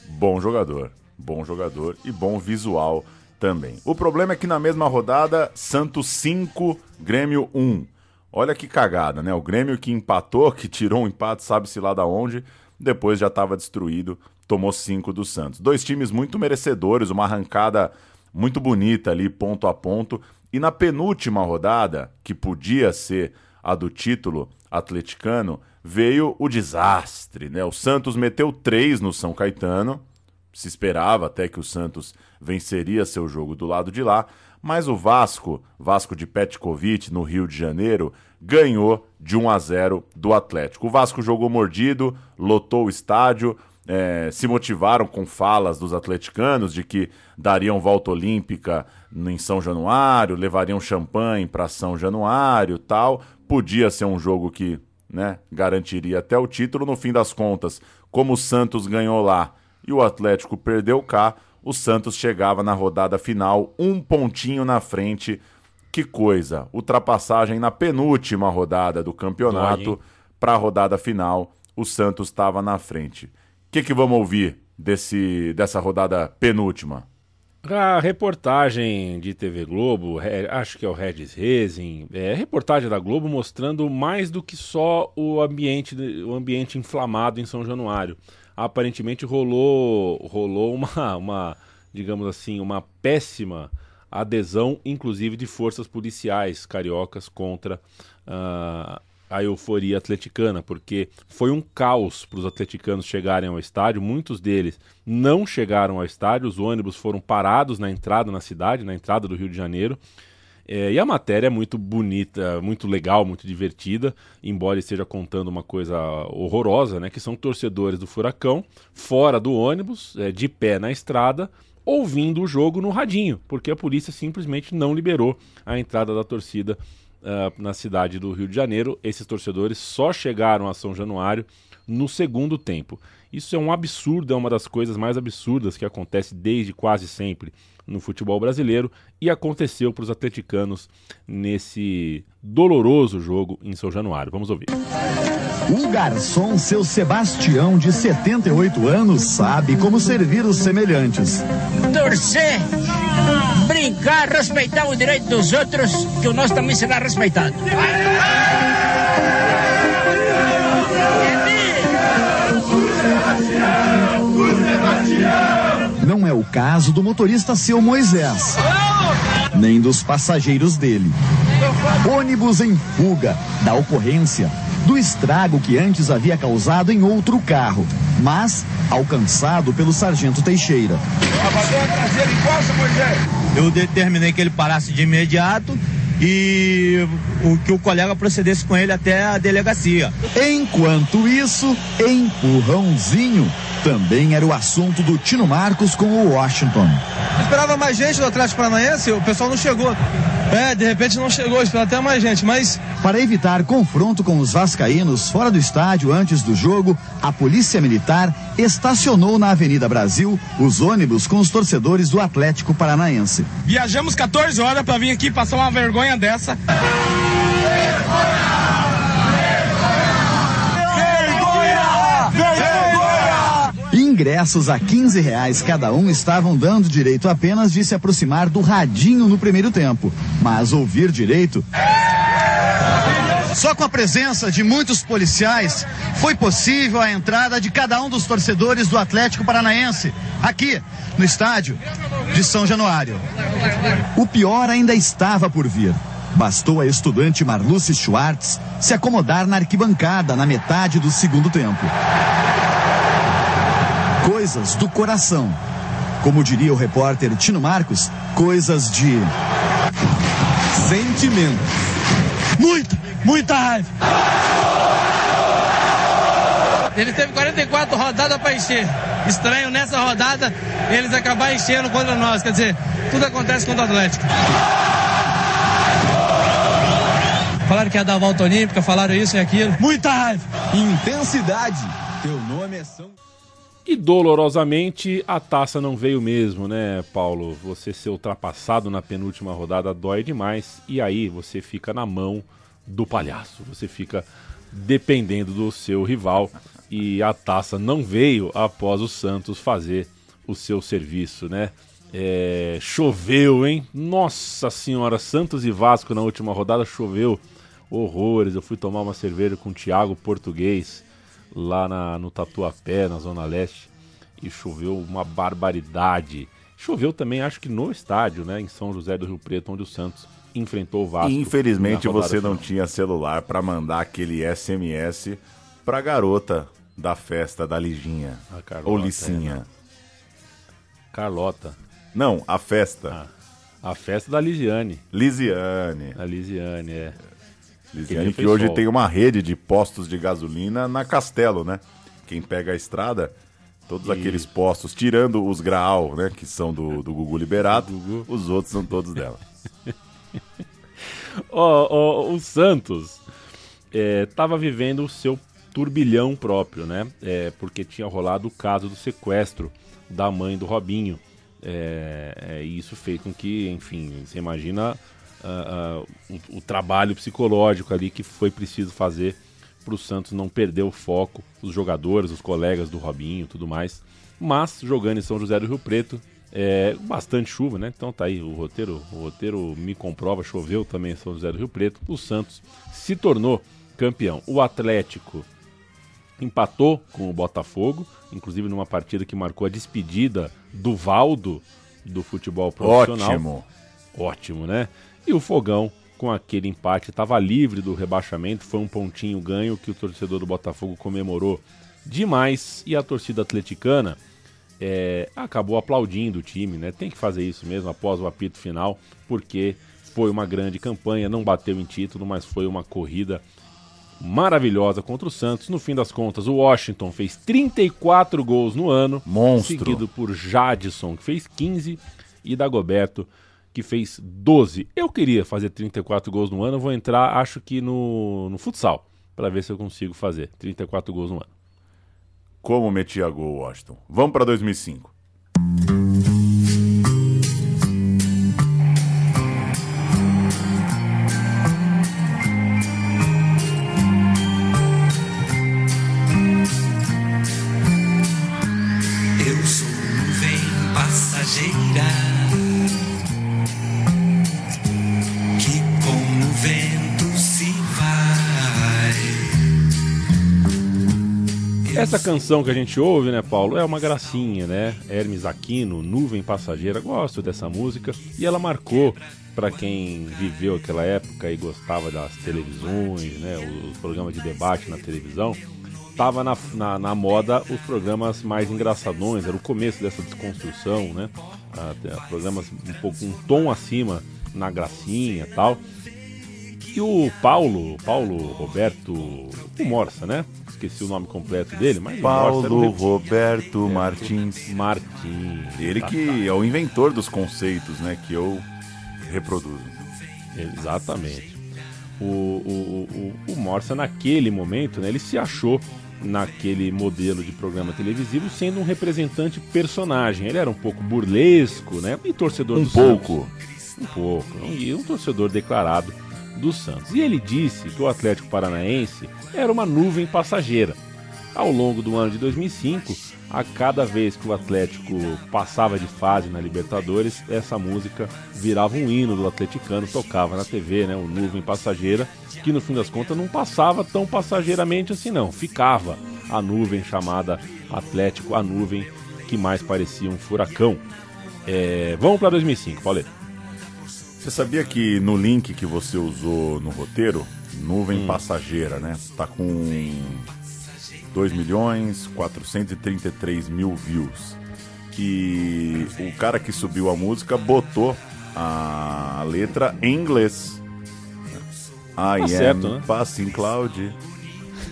Bom jogador, bom jogador e bom visual também. O problema é que na mesma rodada, Santos 5, Grêmio 1. Olha que cagada, né? O Grêmio que empatou, que tirou um empate, sabe-se lá da onde, depois já estava destruído, tomou 5 do Santos. Dois times muito merecedores, uma arrancada muito bonita ali, ponto a ponto. E na penúltima rodada, que podia ser a do título atleticano, veio o desastre, né? O Santos meteu 3 no São Caetano, se esperava até que o Santos venceria seu jogo do lado de lá, mas o Vasco, Vasco de Petkovic, no Rio de Janeiro, ganhou de 1 a 0 do Atlético. O Vasco jogou mordido, lotou o estádio, eh, se motivaram com falas dos atleticanos de que dariam volta olímpica em São Januário, levariam champanhe para São Januário, tal. Podia ser um jogo que, né, garantiria até o título no fim das contas. Como o Santos ganhou lá e o Atlético perdeu cá, o Santos chegava na rodada final um pontinho na frente. Que coisa! Ultrapassagem na penúltima rodada do campeonato para a rodada final, o Santos estava na frente. O que, que vamos ouvir desse, dessa rodada penúltima? A reportagem de TV Globo, re- acho que é o Regis Rezin, é reportagem da Globo mostrando mais do que só o ambiente, o ambiente inflamado em São Januário. Aparentemente rolou, rolou uma, uma, digamos assim, uma péssima adesão, inclusive de forças policiais cariocas contra ah, a euforia atleticana, porque foi um caos para os atleticanos chegarem ao estádio. Muitos deles não chegaram ao estádio, os ônibus foram parados na entrada na cidade, na entrada do Rio de Janeiro. É, e a matéria é muito bonita, muito legal, muito divertida, embora esteja contando uma coisa horrorosa, né? Que são torcedores do Furacão, fora do ônibus, é, de pé na estrada, ouvindo o jogo no radinho, porque a polícia simplesmente não liberou a entrada da torcida ah, na cidade do Rio de Janeiro. Esses torcedores só chegaram a São Januário no segundo tempo. Isso é um absurdo, é uma das coisas mais absurdas que acontece desde quase sempre no futebol brasileiro e aconteceu para os atleticanos nesse doloroso jogo em São Januário. Vamos ouvir. O garçom, seu Sebastião, de 78 anos, sabe como servir os semelhantes. torcer, brincar, respeitar o direito dos outros, que o nosso também será respeitado. Não é o caso do motorista seu Moisés, nem dos passageiros dele. Ônibus em fuga da ocorrência, do estrago que antes havia causado em outro carro, mas alcançado pelo sargento Teixeira. Eu determinei que ele parasse de imediato e o, que o colega procedesse com ele até a delegacia. Enquanto isso, empurrãozinho também era o assunto do Tino Marcos com o Washington. Esperava mais gente do Atlético Paranaense, o pessoal não chegou. É, de repente não chegou, esperava até mais gente, mas Para evitar confronto com os vascaínos fora do estádio antes do jogo, a Polícia Militar estacionou na Avenida Brasil os ônibus com os torcedores do Atlético Paranaense. viajamos 14 horas pra vir aqui passar uma vergonha dessa. Ingressos a 15 reais cada um estavam dando direito apenas de se aproximar do radinho no primeiro tempo. Mas ouvir direito Só com a presença de muitos policiais foi possível a entrada de cada um dos torcedores do Atlético Paranaense, aqui no estádio de São Januário. O pior ainda estava por vir. Bastou a estudante Marluce Schwartz se acomodar na arquibancada na metade do segundo tempo. Coisas do coração. Como diria o repórter Tino Marcos, coisas de. Sentimento. Muita, muita raiva. Ele teve 44 rodadas para encher. Estranho nessa rodada eles acabar enchendo contra nós. Quer dizer, tudo acontece contra o Atlético. Falaram que ia dar a volta olímpica, falaram isso e aquilo. Muita raiva. Intensidade. Teu nome é São. E dolorosamente a taça não veio mesmo, né, Paulo? Você ser ultrapassado na penúltima rodada dói demais e aí você fica na mão do palhaço. Você fica dependendo do seu rival e a taça não veio após o Santos fazer o seu serviço, né? É, choveu, hein? Nossa senhora, Santos e Vasco na última rodada choveu horrores. Eu fui tomar uma cerveja com o Thiago Português lá na, no Tatuapé, na Zona Leste, e choveu uma barbaridade. Choveu também, acho que no estádio, né, em São José do Rio Preto, onde o Santos enfrentou o Vasco. Infelizmente você não tinha celular pra mandar aquele SMS pra garota da festa da Liginha. A Carlota, Ou Licinha. Carlota. Não, a festa. A festa da Lisiane. Lisiane. A Lisiane, é. Lisiane que hoje sol. tem uma rede de postos de gasolina na Castelo, né? Quem pega a estrada, todos aqueles postos, tirando os Graal, né? Que são do, do Gugu Liberato, os outros são todos dela. Ó, ó, o Santos estava vivendo o seu turbilhão próprio, né? É, porque tinha rolado o caso do sequestro da mãe do Robinho. É, é, e isso fez com que, enfim, você imagina ah, ah, o, o trabalho psicológico ali que foi preciso fazer para o Santos não perder o foco, os jogadores, os colegas do Robinho, tudo mais. Mas jogando em São José do Rio Preto, é, bastante chuva, né? Então tá aí o roteiro, o roteiro me comprova, choveu também em São José do Rio Preto. O Santos se tornou campeão. O Atlético empatou com o Botafogo, inclusive numa partida que marcou a despedida do Valdo do futebol profissional. Ótimo. Ótimo, né? E o Fogão, com aquele empate, estava livre do rebaixamento. Foi um pontinho ganho que o torcedor do Botafogo comemorou demais. E a torcida atleticana é, acabou aplaudindo o time, né? Tem que fazer isso mesmo após o apito final, porque foi uma grande campanha. Não bateu em título, mas foi uma corrida maravilhosa contra o Santos. No fim das contas, o Washington fez 34 gols no ano, Monstro. seguido por Jadson, que fez 15, e Dagoberto, que fez 12. Eu queria fazer 34 gols no ano, vou entrar, acho que no, no futsal, para ver se eu consigo fazer 34 gols no ano. Como metia gol, Washington. Vamos pra 2005. Essa canção que a gente ouve, né, Paulo, é uma gracinha, né? Hermes Aquino, Nuvem Passageira, gosto dessa música e ela marcou para quem viveu aquela época e gostava das televisões, né, os programas de debate na televisão. Tava na, na, na moda os programas mais engraçadões, era o começo dessa desconstrução, né? Programas um pouco um tom acima na gracinha tal. E o Paulo, Paulo Roberto, o Morsa, né? Esqueci o nome completo dele, mas Paulo Roberto Martins. Martins. Ele Tá, que é o inventor dos conceitos, né? Que eu reproduzo. Exatamente. O, o, o, o Morsa, naquele momento, né, ele se achou naquele modelo de programa televisivo sendo um representante personagem. Ele era um pouco burlesco, né? E torcedor Um do pouco. Santos. Um pouco. E um torcedor declarado do Santos. E ele disse que o Atlético Paranaense era uma nuvem passageira. Ao longo do ano de 2005, a cada vez que o Atlético passava de fase na Libertadores, essa música virava um hino do atleticano, tocava na TV, né, o Nuvem Passageira, que no fim das contas não passava tão passageiramente assim não, ficava a nuvem chamada Atlético, a nuvem que mais parecia um furacão. É, vamos para 2005, Paulinho. Você sabia que no link que você usou no roteiro, nuvem Hum. passageira, né? Tá com 2 milhões 433 mil views. E o cara que subiu a música botou a letra em inglês. I am certo, né? passing cloud.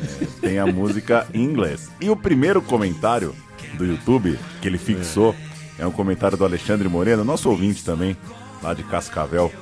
É, tem a música em inglês. E o primeiro comentário do YouTube que ele fixou é, um comentário do Alexandre Moreno, nosso ouvinte também, lá de Cascavel.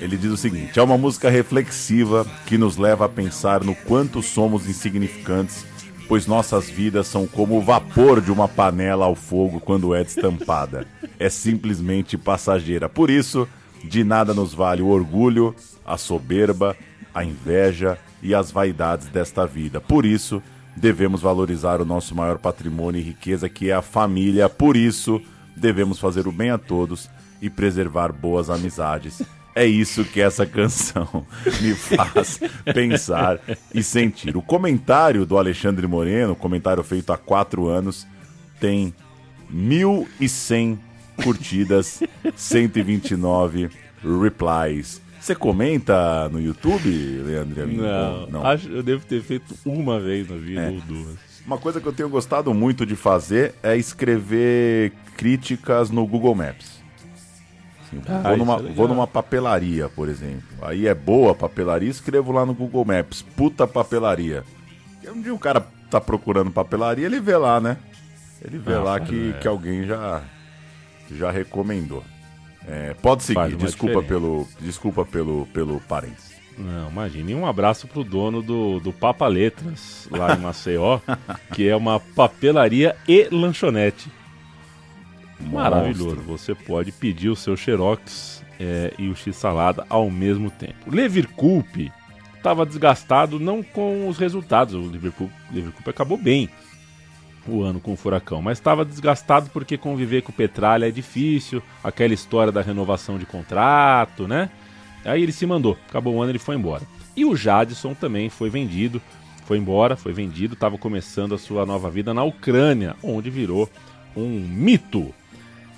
Ele diz o seguinte: é uma música reflexiva que nos leva a pensar no quanto somos insignificantes, pois nossas vidas são como o vapor de uma panela ao fogo quando é destampada. É simplesmente passageira. Por isso, de nada nos vale o orgulho, a soberba, a inveja e as vaidades desta vida. Por isso, devemos valorizar o nosso maior patrimônio e riqueza, que é a família. Por isso, devemos fazer o bem a todos e preservar boas amizades. É isso que essa canção me faz pensar e sentir. O comentário do Alexandre Moreno, comentário feito há quatro anos, tem 1.100 curtidas, 129 replies. Você comenta no YouTube, Leandro? Não, não? Acho, eu devo ter feito uma vez na vida É. ou duas. Uma coisa que eu tenho gostado muito de fazer é escrever críticas no Google Maps. Assim, Ah, vou, numa, é vou numa papelaria, por exemplo. Aí é boa a papelaria, escrevo lá no Google Maps, puta papelaria. Um dia o cara tá procurando papelaria, ele vê lá, né? Ele vê Ah, lá que, é. que alguém já, já recomendou. É, pode seguir, desculpa diferença. pelo, desculpa pelo, pelo parênteses. Não, imagina. E um abraço pro dono do, do Papa Letras, lá em Maceió, que é uma papelaria e lanchonete. Maravilhoso. Você pode pedir o seu Xerox é, e o X-Salada ao mesmo tempo. Leverkusen estava desgastado não com os resultados. O Liverpool, Liverpool acabou bem o ano com o Furacão, mas estava desgastado porque conviver com o Petralha é difícil, aquela história da renovação de contrato, né? Aí ele se mandou, acabou o ano ele foi embora. E o Jadson também foi vendido, foi embora, foi vendido, estava começando a sua nova vida na Ucrânia, onde virou um mito.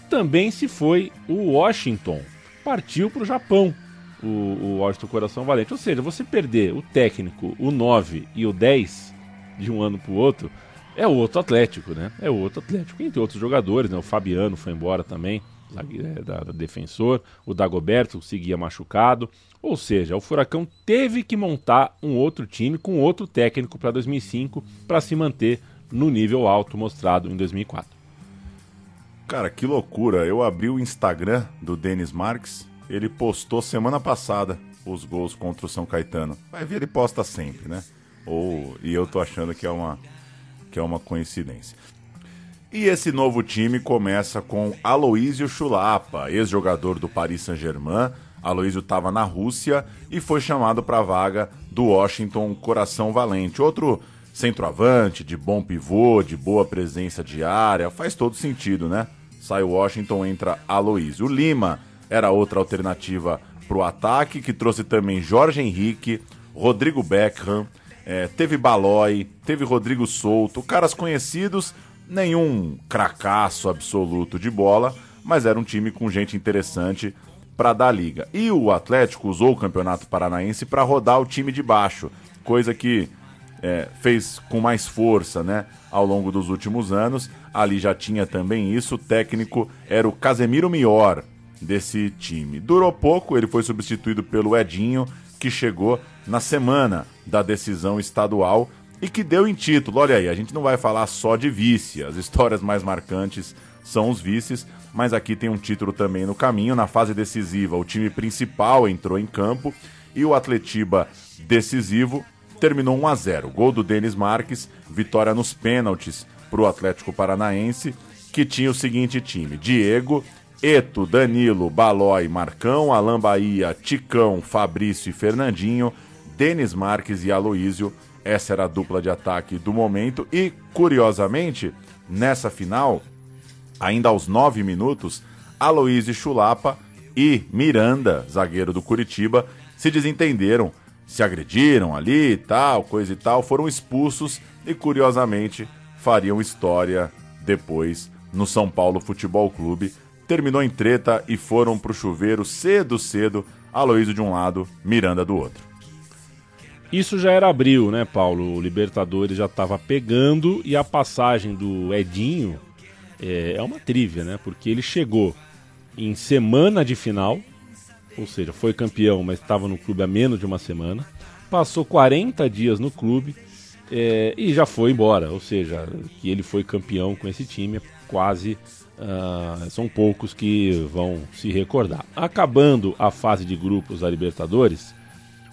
Também se foi o Washington, partiu para o Japão, o, Washington Coração Valente. Ou seja, você perder o técnico, o 9 e o 10 de um ano para o outro, é outro Atlético, né? É outro Atlético. Entre outros jogadores, né? O Fabiano foi embora também, é, da, da defensor. O Dagoberto seguia machucado. Ou seja, o Furacão teve que montar um outro time com outro técnico para 2005 para se manter no nível alto mostrado em 2004. Cara, que loucura. Eu abri o Instagram do Denis Marques. Ele postou semana passada os gols contra o São Caetano. Vai ver, ele posta sempre, né? Ou e eu tô achando que é uma que é uma coincidência. E esse novo time começa com Aloísio Chulapa, ex-jogador do Paris Saint-Germain. Aloísio estava na Rússia e foi chamado para a vaga do Washington Coração Valente. Outro centroavante, de bom pivô, de boa presença de área, faz todo sentido, né? Sai o Washington, entra Aloísio. O Lima era outra alternativa para o ataque, que trouxe também Jorge Henrique, Rodrigo Beckham, eh, teve Balói, teve Rodrigo Souto, caras conhecidos, nenhum cracaço absoluto de bola, mas era um time com gente interessante para dar liga. E o Atlético usou o Campeonato Paranaense para rodar o time de baixo, coisa que é, fez com mais força né, ao longo dos últimos anos. Ali já tinha também isso. O técnico era o Casemiro Mior desse time. Durou pouco, ele foi substituído pelo Edinho, que chegou na semana da decisão estadual e que deu em título. Olha aí, a gente não vai falar só de vice, as histórias mais marcantes são os vices, mas aqui tem um título também no caminho. Na fase decisiva, o time principal entrou em campo e o Atletiba decisivo terminou 1 a 0. Gol do Denis Marques, vitória nos pênaltis para o Atlético Paranaense, que tinha o seguinte time: Diego, Eto, Danilo, Balói, Marcão, Alain Bahia, Ticão, Fabrício e Fernandinho, Denis Marques e Aloísio. Essa era a dupla de ataque do momento. E, curiosamente, nessa final, ainda aos nove minutos, Aloísio Chulapa e Miranda, zagueiro do Curitiba, se desentenderam, se agrediram ali e tal, coisa e tal, foram expulsos e, curiosamente, fariam história depois no São Paulo Futebol Clube. Terminou em treta e foram pro chuveiro cedo, cedo, Aloísio de um lado, Miranda do outro. Isso já era abril, né, Paulo? O Libertadores já estava pegando e a passagem do Edinho é, é uma trívia, né? Porque ele chegou em semana de final, ou seja, foi campeão, mas estava no clube há menos de uma semana. Passou 40 dias no clube é, e já foi embora, ou seja, que ele foi campeão com esse time, quase uh, são poucos que vão se recordar. Acabando a fase de grupos da Libertadores,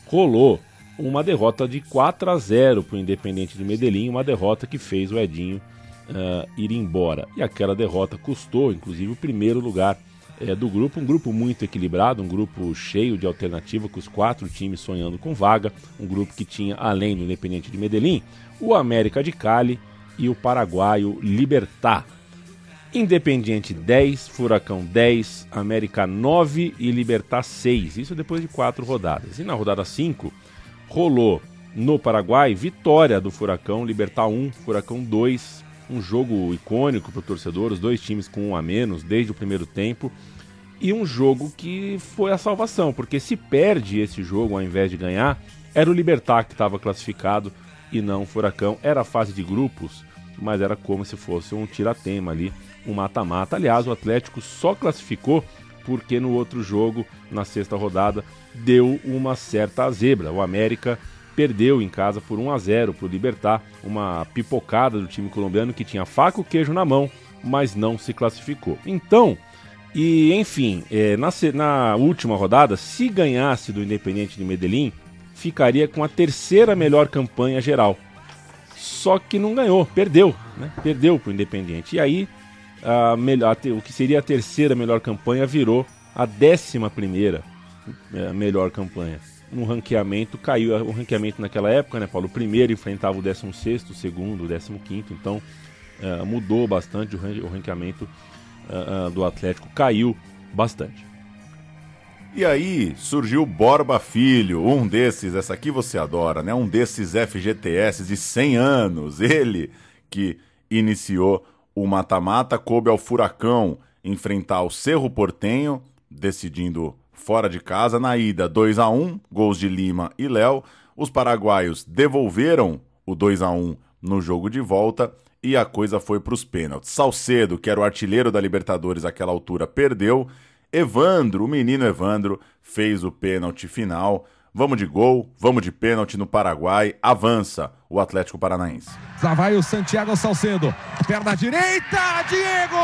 rolou uma derrota de 4 a 0 para o Independente de Medellín, uma derrota que fez o Edinho uh, ir embora. E aquela derrota custou, inclusive, o primeiro lugar uh, do grupo. Um grupo muito equilibrado, um grupo cheio de alternativa, com os quatro times sonhando com vaga. Um grupo que tinha, além do Independente de Medellín, o América de Cali e o paraguaio Libertar. Independiente 10, Furacão 10, América 9 e Libertar 6. Isso depois de quatro rodadas. E na rodada 5, rolou no Paraguai vitória do Furacão, Libertar 1, Furacão 2. Um jogo icônico para o torcedor, os dois times com um a menos desde o primeiro tempo. E um jogo que foi a salvação, porque se perde esse jogo ao invés de ganhar, era o Libertar que estava classificado e não o Furacão. Era a fase de grupos, mas era como se fosse um tiratema ali um mata-mata. Aliás, o Atlético só classificou porque no outro jogo, na sexta rodada, deu uma certa zebra. O América perdeu em casa por 1 a 0 para o Libertar, uma pipocada do time colombiano que tinha faca e queijo na mão, mas não se classificou. Então, e enfim, é, na, na última rodada, se ganhasse do Independente de Medellín, ficaria com a terceira melhor campanha geral. Só que não ganhou, perdeu, né? Perdeu para o Independente. E aí a melhor, o que seria a terceira melhor campanha virou a décima primeira é, melhor campanha. No ranqueamento, caiu o ranqueamento naquela época, né, Paulo? O primeiro enfrentava o 16, o segundo, o 15, então uh, mudou bastante o, ranqueamento uh, do Atlético, caiu bastante. E aí surgiu Borba Filho, um desses, essa aqui você adora, né? Um desses FGTS de 100 anos, ele que iniciou o mata-mata coube ao Furacão enfrentar o Cerro Portenho, decidindo fora de casa na ida 2 a 1, gols de Lima e Léo. Os paraguaios devolveram o 2 a 1 no jogo de volta e a coisa foi para os pênaltis. Salcedo, que era o artilheiro da Libertadores àquela altura, perdeu. Evandro, o menino Evandro, fez o pênalti final. Vamos de gol, vamos de pênalti no Paraguai. Avança o Atlético Paranaense. Já vai o Santiago Salcedo. Perna direita, Diego!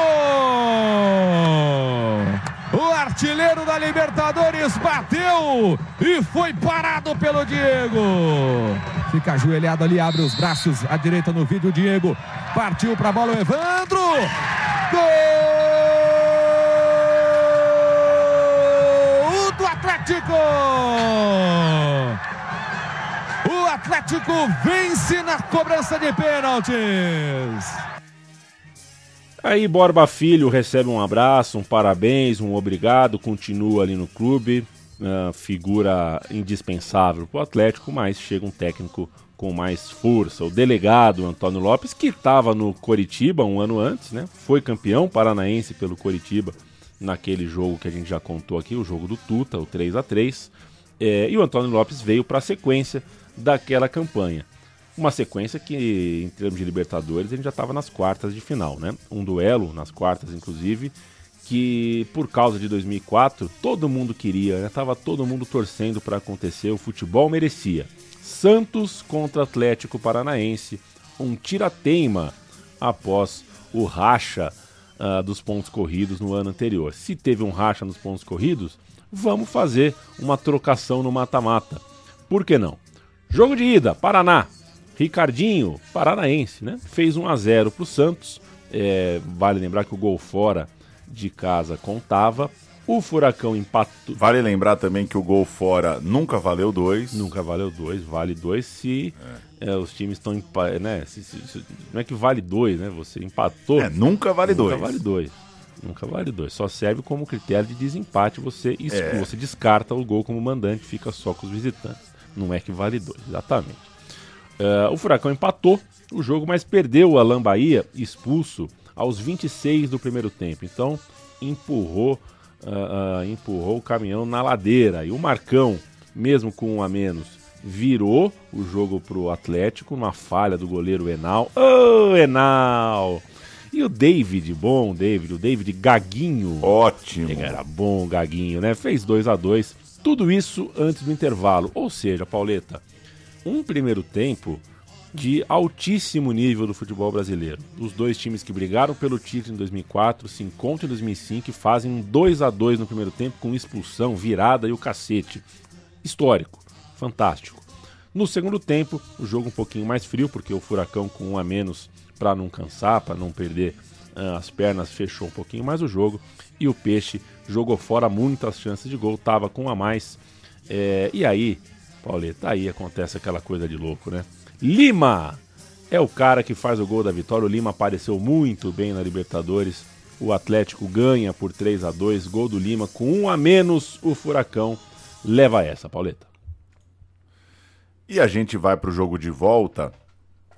O artilheiro da Libertadores bateu e foi parado pelo Diego. Fica ajoelhado ali, abre os braços à direita no vídeo. Diego partiu para a bola, o Evandro. Gol do Atlético! O Atlético vence na cobrança de pênaltis. Aí Borba Filho recebe um abraço, um parabéns, um obrigado, continua ali no clube, uh, figura indispensável para o Atlético, mas chega um técnico com mais força, o delegado Antônio Lopes, que estava no Coritiba um ano antes, né? Foi campeão paranaense pelo Coritiba naquele jogo que a gente já contou aqui, o jogo do Tuta, o 3 a 3 é, E o Antônio Lopes veio para a sequência daquela campanha. Uma sequência que, em termos de Libertadores, gente já estava nas quartas de final, né? Um duelo nas quartas, inclusive, que por causa de 2004 todo mundo queria, né? Tava todo mundo torcendo para acontecer, o futebol merecia. Santos contra Atlético Paranaense, um tira-teima após o racha uh, dos pontos corridos no ano anterior. Se teve um racha nos pontos corridos, vamos fazer uma trocação no mata-mata. Por que não? Jogo de ida, Paraná. Ricardinho, paranaense, né? Fez 1 a 0 para o Santos. É, vale lembrar que o gol fora de casa contava. O Furacão empatou. Vale lembrar também que o gol fora nunca valeu dois. Nunca valeu dois, vale dois se é. É, os times estão né? Se, se, se, não é que vale dois, né? Você empatou. É, nunca vale nunca dois. Nunca vale dois. Nunca vale dois. Só serve como critério de desempate. Você, é. você descarta o gol como mandante, fica só com os visitantes. Não é que vale dois, exatamente. Uh, o Furacão empatou o jogo, mas perdeu o Alan Bahia, expulso aos 26 do primeiro tempo. Então empurrou, uh, uh, empurrou o caminhão na ladeira. E o Marcão, mesmo com um a menos, virou o jogo para o Atlético, numa falha do goleiro Enal. Ô, oh, Enal! E o David, bom David, o David Gaguinho. Ótimo. Ele era bom, Gaguinho, né? Fez 2 a 2 tudo isso antes do intervalo. Ou seja, Pauleta, um primeiro tempo de altíssimo nível do futebol brasileiro. Os dois times que brigaram pelo título em 2004 se encontram em 2005 e fazem um 2 a 2 no primeiro tempo com expulsão, virada e o cacete. Histórico, fantástico. No segundo tempo, o jogo um pouquinho mais frio, porque o Furacão com um a menos para não cansar, para não perder uh, as pernas, fechou um pouquinho mais o jogo e o Peixe jogou fora muitas chances de gol, tava com um a mais. É, e aí, Pauleta, aí acontece aquela coisa de louco, né? Lima é o cara que faz o gol da vitória. O Lima apareceu muito bem na Libertadores. O Atlético ganha por 3 a 2 Gol do Lima com um a menos. O Furacão leva essa, Pauleta. E a gente vai para o jogo de volta.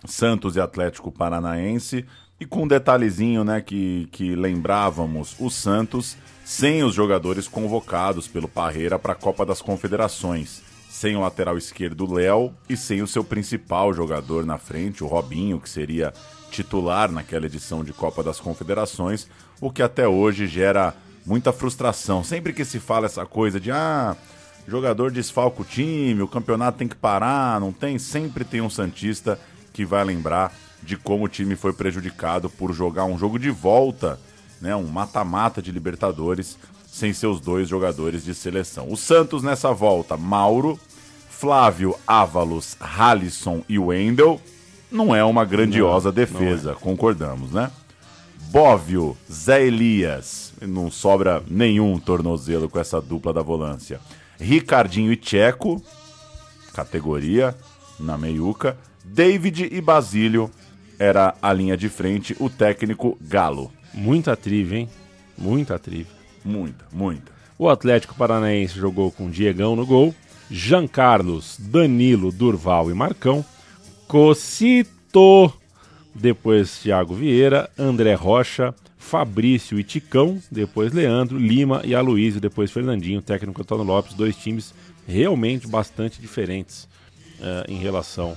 Santos e Atlético Paranaense. E com um detalhezinho né, que, que lembrávamos: o Santos sem os jogadores convocados pelo Parreira para a Copa das Confederações sem o lateral esquerdo Léo e sem o seu principal jogador na frente, o Robinho, que seria titular naquela edição de Copa das Confederações, o que até hoje gera muita frustração. Sempre que se fala essa coisa de ah, jogador desfalca o time, o campeonato tem que parar, não tem, sempre tem um santista que vai lembrar de como o time foi prejudicado por jogar um jogo de volta, né, um mata-mata de Libertadores sem seus dois jogadores de seleção. O Santos nessa volta, Mauro, Flávio, Ávalos, Halisson e Wendel, não é uma grandiosa não, defesa, não é. concordamos, né? Bóvio, Zé Elias, não sobra nenhum tornozelo com essa dupla da volância. Ricardinho e Tcheco, categoria na meiuca. David e Basílio era a linha de frente, o técnico Galo. Muita trive, hein? Muita trive. Muita, muita. O Atlético Paranaense jogou com Diegão no gol, Jean Carlos, Danilo, Durval e Marcão, Cocito, depois Thiago Vieira, André Rocha, Fabrício e Ticão, depois Leandro, Lima e Aloysio, depois Fernandinho, técnico Antônio Lopes, dois times realmente bastante diferentes uh, em relação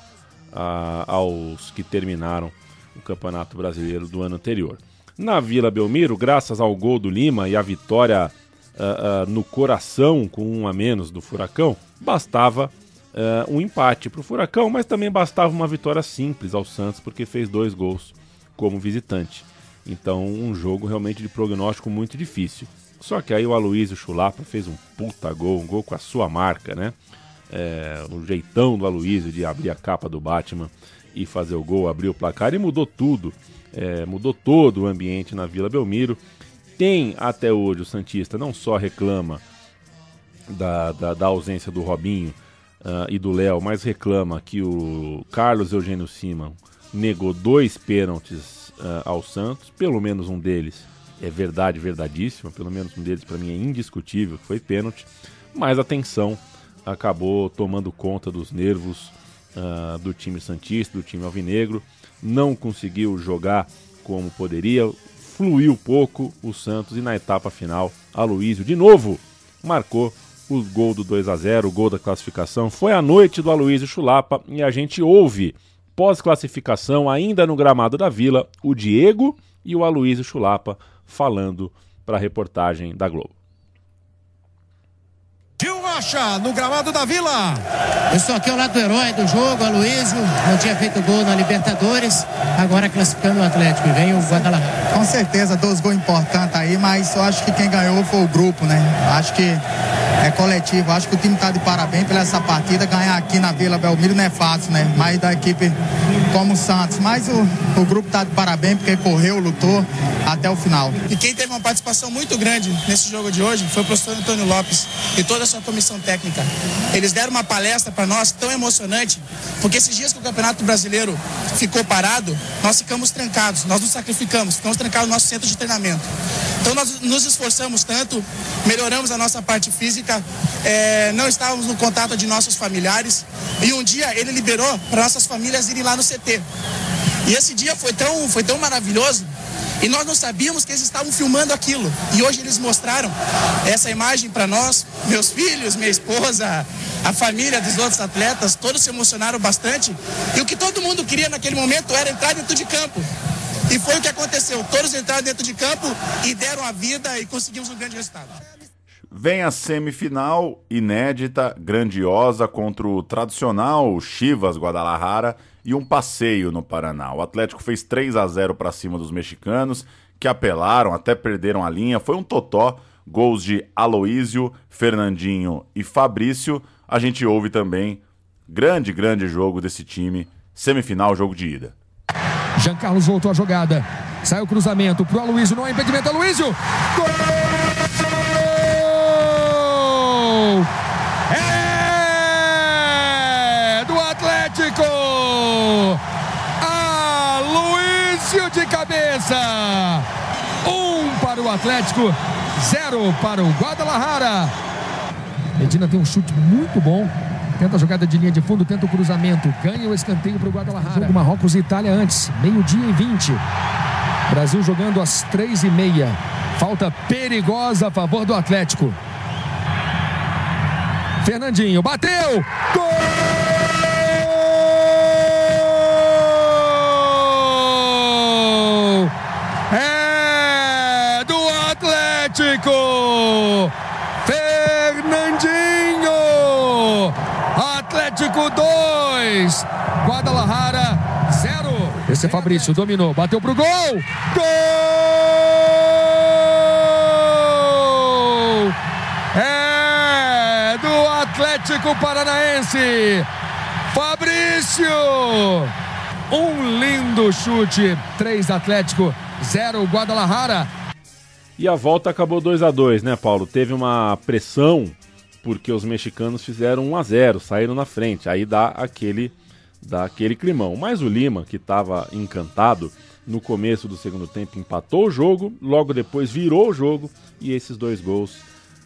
uh, aos que terminaram o Campeonato Brasileiro do ano anterior. Na Vila Belmiro, graças ao gol do Lima e à vitória uh, uh, no coração com um a menos do Furacão, bastava uh, um empate para o Furacão, mas também bastava uma vitória simples ao Santos, porque fez dois gols como visitante. Então, um jogo realmente de prognóstico muito difícil. Só que aí o Aloysio Chulapa fez um puta gol, um gol com a sua marca, né? É, o jeitão do Aloysio de abrir a capa do Batman e fazer o gol, abrir o placar e mudou tudo. É, mudou todo o ambiente na Vila Belmiro. Tem até hoje o Santista não só reclama da, da, da ausência do Robinho uh, e do Léo, mas reclama que o Carlos Eugênio Simão negou dois pênaltis uh, ao Santos, pelo menos um deles é verdade, verdadíssima, pelo menos um deles para mim é indiscutível que foi pênalti, mas a tensão acabou tomando conta dos nervos uh, do time Santista, do time Alvinegro, não conseguiu jogar como poderia, fluiu pouco o Santos e na etapa final, Aloísio de novo marcou o gol do 2 a 0 o gol da classificação. Foi a noite do Aloísio Chulapa e a gente ouve, pós-classificação, ainda no gramado da Vila, o Diego e o Aloísio Chulapa falando para a reportagem da Globo. Rocha, no gramado da Vila. Eu estou aqui ao lado do herói do jogo, Aloysio. Não tinha feito gol na Libertadores, agora classificando o Atlético. E vem o Guadalajara. Com certeza, dois gols importantes aí, mas eu acho que quem ganhou foi o grupo, né? Acho que é coletivo. Acho que o time está de parabéns pela essa partida. Ganhar aqui na Vila Belmiro não é fácil, né? Mas da equipe como o Santos. Mas o, o grupo está de parabéns porque correu, lutou até o final. E quem teve uma participação muito grande nesse jogo de hoje foi o professor Antônio Lopes e toda a sua comissão técnica. Eles deram uma palestra para nós tão emocionante, porque esses dias que o Campeonato Brasileiro ficou parado, nós ficamos trancados, nós nos sacrificamos, ficamos trancados no nosso centro de treinamento. Então nós nos esforçamos tanto, melhoramos a nossa parte física, é, não estávamos no contato de nossos familiares e um dia ele liberou para nossas famílias irem lá no CT. E esse dia foi tão, foi tão maravilhoso e nós não sabíamos que eles estavam filmando aquilo. E hoje eles mostraram essa imagem para nós, meus filhos, minha esposa, a família dos outros atletas, todos se emocionaram bastante. E o que todo mundo queria naquele momento era entrar dentro de campo. E foi o que aconteceu. Todos entraram dentro de campo e deram a vida e conseguimos um grande resultado. Vem a semifinal inédita, grandiosa contra o tradicional Chivas Guadalajara e um passeio no Paraná. O Atlético fez 3 a 0 para cima dos mexicanos, que apelaram, até perderam a linha. Foi um totó, gols de Aloísio, Fernandinho e Fabrício. A gente ouve também grande, grande jogo desse time, semifinal, jogo de ida. Jean Carlos voltou a jogada. Saiu o cruzamento pro Aloysio, não há impedimento. Aloysio! Gol! É do Atlético! Aloysio de cabeça! Um para o Atlético, zero para o Guadalajara. Medina tem um chute muito bom. Tenta a jogada de linha de fundo, tenta o cruzamento. Ganha o escanteio para o Guadalajara. Jogo Marrocos e Itália antes, meio-dia e 20. Brasil jogando às três e meia. Falta perigosa a favor do Atlético. Fernandinho bateu! Gol! É do Atlético! Fernandinho! Atlético 2, Guadalajara 0. Esse é Fabrício, dominou, bateu pro gol! Gol! É do Atlético Paranaense. Fabrício! Um lindo chute. 3 Atlético, 0 Guadalajara. E a volta acabou 2 a 2 né, Paulo? Teve uma pressão porque os mexicanos fizeram 1 a 0, saíram na frente. Aí dá aquele dá aquele climão. Mas o Lima, que estava encantado no começo do segundo tempo, empatou o jogo, logo depois virou o jogo e esses dois gols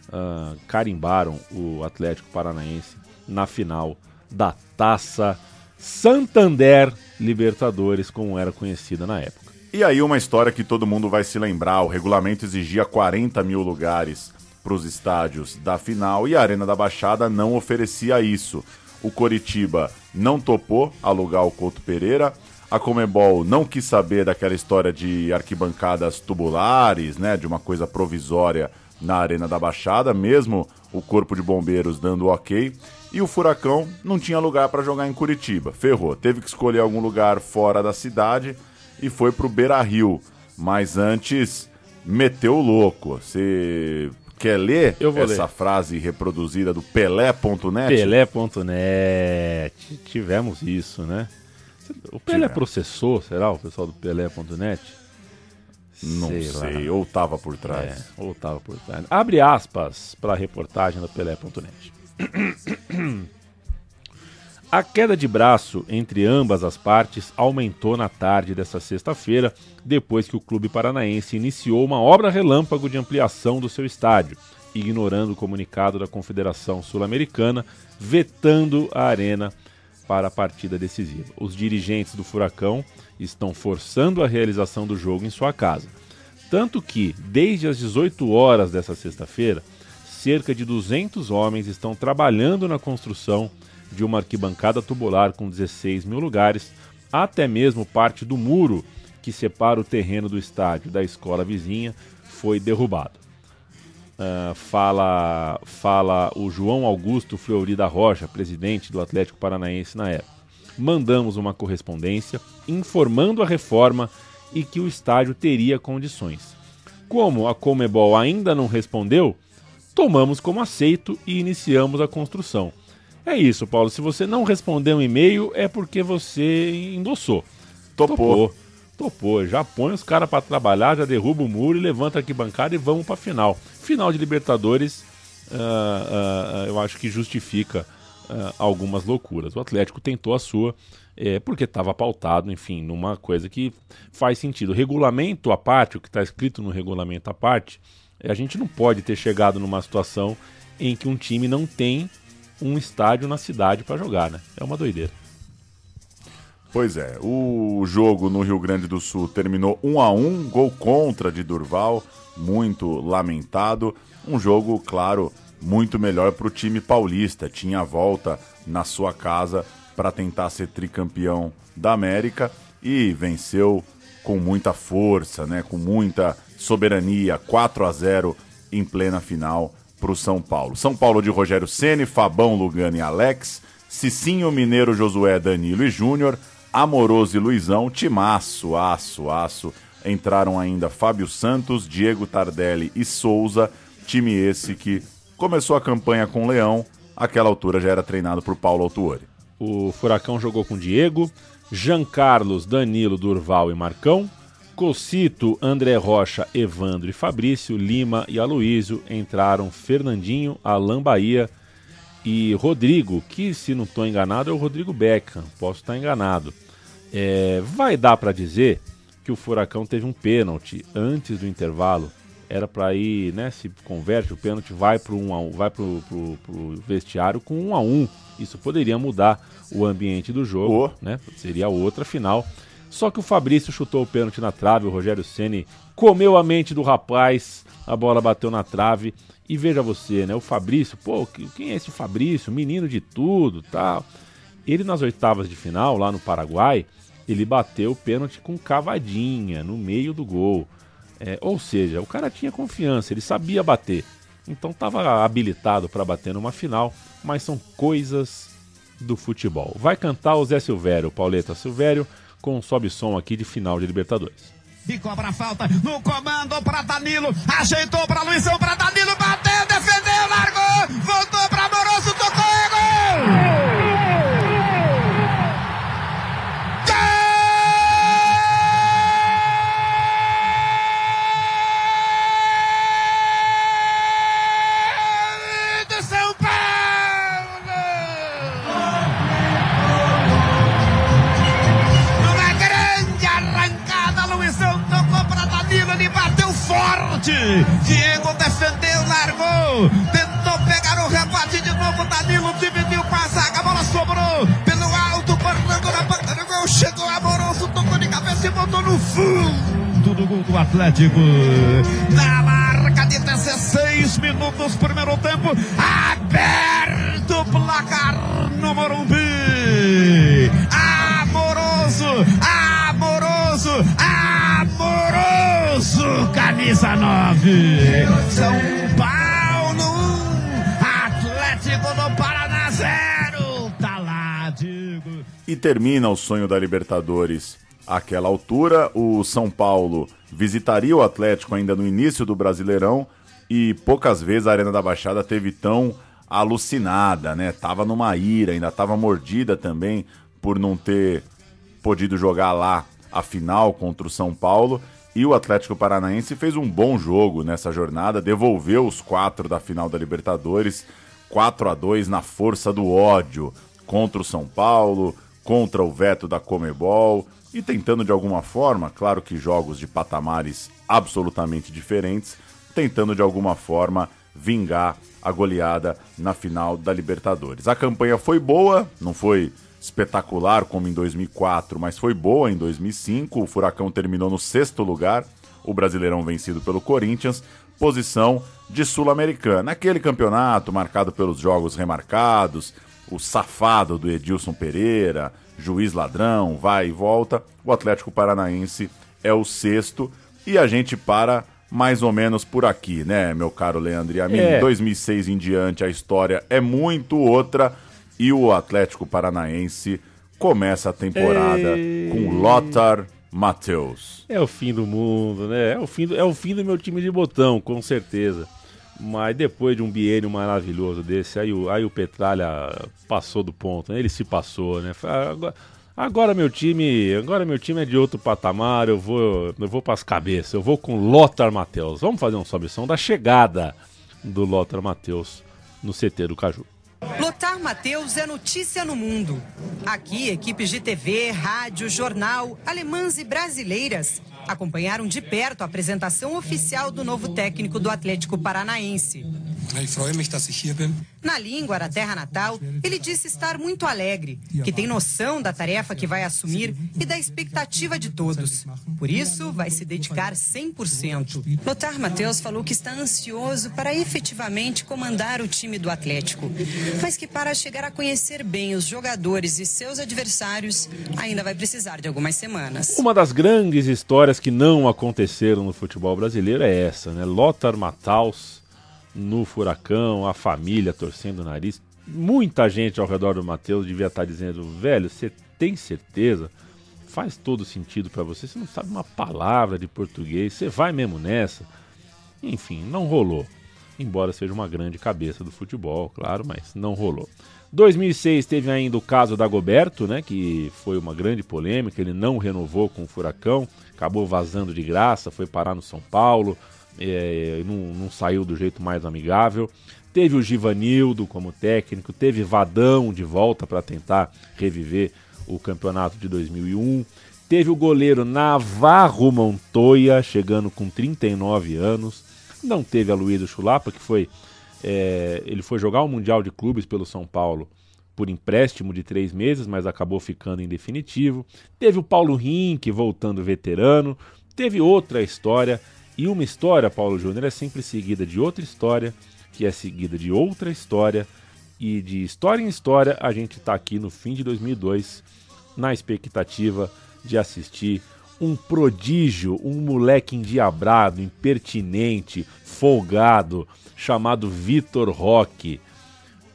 uh, carimbaram o Atlético Paranaense na final da Taça Santander Libertadores, como era conhecida na época. E aí uma história que todo mundo vai se lembrar, o regulamento exigia 40 mil lugares para os estádios da final e a Arena da Baixada não oferecia isso. O Coritiba não topou alugar o Couto Pereira. A Comebol não quis saber daquela história de arquibancadas tubulares, né, de uma coisa provisória na Arena da Baixada, mesmo o Corpo de Bombeiros dando ok. E o Furacão não tinha lugar para jogar em Curitiba. Ferrou, teve que escolher algum lugar fora da cidade e foi pro Beira Rio. Mas antes, meteu o louco. Você quer ler essa ler. frase reproduzida do Pelé.net? Pelé.net. Tivemos isso, né? O Pelé Tivemos. processou, será, o pessoal do Pelé.net? Não sei, ou tava por trás. É, ou tava por trás. Abre aspas para a reportagem do Pelé.net. A queda de braço entre ambas as partes aumentou na tarde desta sexta-feira, depois que o clube paranaense iniciou uma obra relâmpago de ampliação do seu estádio, ignorando o comunicado da Confederação Sul-Americana, vetando a arena para a partida decisiva. Os dirigentes do Furacão estão forçando a realização do jogo em sua casa. Tanto que, desde as 18 horas dessa sexta-feira, cerca de 200 homens estão trabalhando na construção de uma arquibancada tubular com 16 mil lugares, até mesmo parte do muro que separa o terreno do estádio da escola vizinha foi derrubado. Uh, fala, fala o João Augusto Fleury da Rocha, presidente do Atlético Paranaense na época. Mandamos uma correspondência informando a reforma e que o estádio teria condições. Como a Comebol ainda não respondeu, tomamos como aceito e iniciamos a construção. É isso, Paulo. Se você não responder um e-mail, é porque você endossou. Topou. Topou. Topou. Já põe os caras para trabalhar, já derruba o muro e levanta a arquibancada e vamos para final. Final de Libertadores, uh, uh, eu acho que justifica uh, algumas loucuras. O Atlético tentou a sua, é, porque estava pautado, enfim, numa coisa que faz sentido. Regulamento à parte, o que está escrito no regulamento à parte, a gente não pode ter chegado numa situação em que um time não tem um estádio na cidade para jogar, né? É uma doideira. Pois é, o jogo no Rio Grande do Sul terminou 1 a 1 gol contra de Durval, muito lamentado. Um jogo, claro, muito melhor para o time paulista. Tinha a volta na sua casa para tentar ser tricampeão da América e venceu com muita força, né, com muita soberania, 4 a 0 em plena final para o São Paulo. São Paulo de Rogério Ceni, Fabão, Lugano e Alex, Cicinho, Mineiro, Josué, Danilo e Júnior, Amoroso e Luizão, timaço, aço, aço. Entraram ainda Fábio Santos, Diego Tardelli e Souza, time esse que começou a campanha com Leão, àquela altura já era treinado por Paulo Autuori. O Furacão jogou com Diego, Jean Carlos, Danilo, Durval e Marcão, Cocito, André Rocha, Evandro e Fabrício, Lima e Aloísio, entraram Fernandinho, Alain Bahia e Rodrigo, que se não estou enganado é o Rodrigo Beckham, posso estar enganado. É, vai dar para dizer que o Furacão teve um pênalti antes do intervalo, era para ir, né, se converte o pênalti, vai para um vai pro, pro, pro vestiário com um a um. Isso poderia mudar o ambiente do jogo, né? Seria outra final. Só que o Fabrício chutou o pênalti na trave, o Rogério Ceni comeu a mente do rapaz, a bola bateu na trave. E veja você, né? O Fabrício, pô, quem é esse Fabrício? Menino de tudo, tal. Ele nas oitavas de final, lá no Paraguai, ele bateu o pênalti com cavadinha no meio do gol. É, ou seja, o cara tinha confiança, ele sabia bater. Então estava habilitado para bater numa final, mas são coisas do futebol. Vai cantar o Zé Silvério, Pauleta Silvério, com um sobe som aqui de final de Libertadores. E cobra falta no comando para Danilo. Ajeitou para Luizão, para Danilo. Bateu, defendeu, largou. Voltou para Amoroso, tocou, é gol! Diego defendeu, largou, tentou pegar o rebate de novo. Danilo dividiu com a zaga, a bola sobrou pelo alto, cortando na banca do gol. Chegou amoroso, tocou de cabeça e botou no fundo do gol do Atlético. Na marca de 16 minutos, primeiro tempo, aberto o placar no Morumbi. Camisa 9. São Paulo 1, Atlético do Paraná 0. Tá lá, digo. E termina o sonho da Libertadores. Àquela altura, o São Paulo visitaria o Atlético ainda no início do Brasileirão e poucas vezes a Arena da Baixada teve tão alucinada, né? Tava numa ira, ainda tava mordida também por não ter podido jogar lá a final contra o São Paulo. E o Atlético Paranaense fez um bom jogo nessa jornada, devolveu os quatro da final da Libertadores, 4 a 2 na força do ódio contra o São Paulo, contra o veto da Comebol e tentando de alguma forma, claro que jogos de patamares absolutamente diferentes, tentando de alguma forma vingar a goleada na final da Libertadores. A campanha foi boa, não foi espetacular como em 2004, mas foi boa em 2005. O Furacão terminou no sexto lugar, o Brasileirão vencido pelo Corinthians, posição de Sul-Americana. Aquele campeonato marcado pelos jogos remarcados, o safado do Edilson Pereira, juiz ladrão, vai e volta. O Atlético Paranaense é o sexto e a gente para mais ou menos por aqui, né, meu caro Leandro e a mim. É. 2006 em diante a história é muito outra e o Atlético Paranaense começa a temporada Ei. com Lothar Matheus. É o fim do mundo, né? É o fim do, é o fim do meu time de botão, com certeza. Mas depois de um biênio maravilhoso desse, aí o, aí o Petralha passou do ponto, né? Ele se passou, né? Fala, Agora, agora meu time, agora meu time é de outro patamar, eu vou, eu vou pras cabeças, eu vou com Lothar Matheus. Vamos fazer um sobe-som da chegada do Lothar Matheus no CT do Caju. Lotar Matheus é notícia no mundo. Aqui, equipes de TV, rádio, jornal, alemãs e brasileiras acompanharam de perto a apresentação oficial do novo técnico do Atlético Paranaense. Na língua da terra natal, ele disse estar muito alegre, que tem noção da tarefa que vai assumir e da expectativa de todos. Por isso, vai se dedicar 100%. Lothar Matheus falou que está ansioso para efetivamente comandar o time do Atlético, mas que para chegar a conhecer bem os jogadores e seus adversários, ainda vai precisar de algumas semanas. Uma das grandes histórias que não aconteceram no futebol brasileiro é essa, né? Lothar Matthaus no Furacão, a família torcendo o nariz. muita gente ao redor do Matheus devia estar dizendo, velho, você tem certeza? Faz todo sentido para você, você não sabe uma palavra de português, você vai mesmo nessa? Enfim, não rolou. Embora seja uma grande cabeça do futebol, claro, mas não rolou. 2006 teve ainda o caso da Goberto, né, que foi uma grande polêmica, ele não renovou com o Furacão, acabou vazando de graça, foi parar no São Paulo, é, não, não saiu do jeito mais amigável. Teve o Givanildo como técnico, teve Vadão de volta para tentar reviver o campeonato de 2001. Teve o goleiro Navarro Montoya, chegando com 39 anos. Não teve a Luísa Chulapa, que foi. É, ele foi jogar o Mundial de Clubes pelo São Paulo por empréstimo de três meses, mas acabou ficando em definitivo. Teve o Paulo Rink voltando veterano. Teve outra história. E uma história, Paulo Júnior, é sempre seguida de outra história, que é seguida de outra história. E de história em história, a gente está aqui no fim de 2002, na expectativa de assistir um prodígio, um moleque endiabrado, impertinente, folgado, chamado Vitor Roque.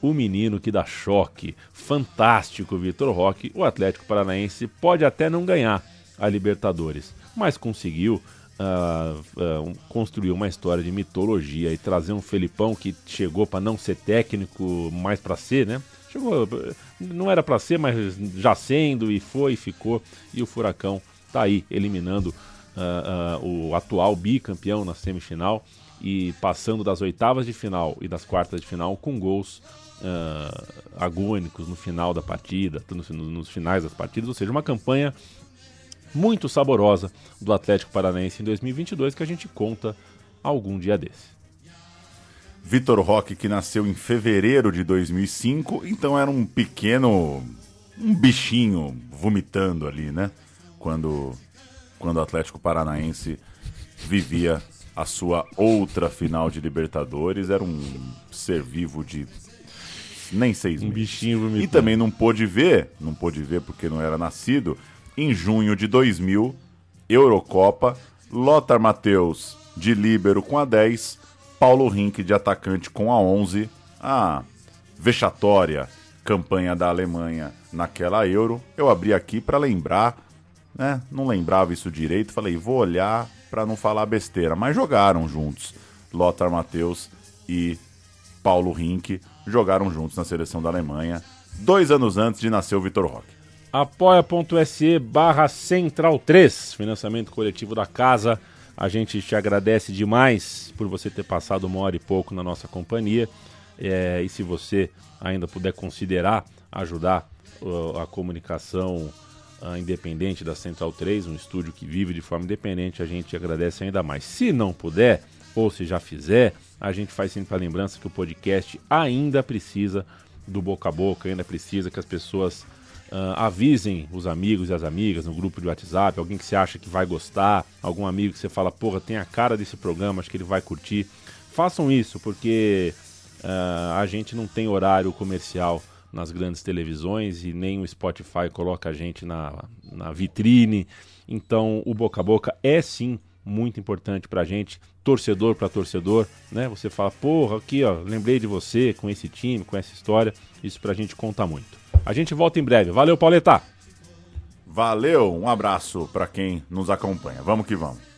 O menino que dá choque. Fantástico, Vitor Roque. O Atlético Paranaense pode até não ganhar a Libertadores, mas conseguiu uh, uh, construir uma história de mitologia e trazer um Felipão que chegou para não ser técnico, mais para ser, né? Chegou, não era para ser, mas já sendo e foi e ficou. E o Furacão tá aí eliminando uh, o atual bicampeão na semifinal e passando das oitavas de final e das quartas de final com gols uh, agônicos no final da partida, nos, nos, finais das partidas, ou seja, uma campanha muito saborosa do Atlético Paranaense em 2022 que a gente conta algum dia desse. Vitor Roque, que nasceu em fevereiro de 2005, então era um pequeno. um bichinho vomitando ali, né? Quando, quando o Atlético Paranaense vivia a sua outra final de Libertadores. Era um ser vivo de nem seis um meses. bichinho vomitando. E também não pôde ver, não pôde ver porque não era nascido, em junho de 2000, Eurocopa, Lothar Matheus de líbero com a 10, Paulo Rink de atacante com a 11, a vexatória campanha da Alemanha naquela Euro. Eu abri aqui para lembrar, né? Não lembrava isso direito, falei, vou olhar para não falar besteira, mas jogaram juntos. Lothar Matheus e Paulo Rink jogaram juntos na seleção da Alemanha, dois anos antes de nascer o Vitor Roque apoia.se barra central 3, financiamento coletivo da casa. A gente te agradece demais por você ter passado uma hora e pouco na nossa companhia. É, e se você ainda puder considerar ajudar uh, a comunicação uh, independente da Central 3, um estúdio que vive de forma independente, a gente agradece ainda mais. Se não puder, ou se já fizer, a gente faz sempre a lembrança que o podcast ainda precisa do boca a boca, ainda precisa que as pessoas Uh, avisem os amigos e as amigas no grupo de WhatsApp, alguém que você acha que vai gostar, algum amigo que você fala, porra, tem a cara desse programa, acho que ele vai curtir. Façam isso, porque uh, a gente não tem horário comercial nas grandes televisões e nem o Spotify coloca a gente na, na vitrine. Então, o boca a boca é sim muito importante pra gente, torcedor para torcedor, né? Você fala, porra, aqui ó, lembrei de você com esse time, com essa história, isso pra gente conta muito. A gente volta em breve. Valeu, Pauleta. Valeu, um abraço para quem nos acompanha. Vamos que vamos.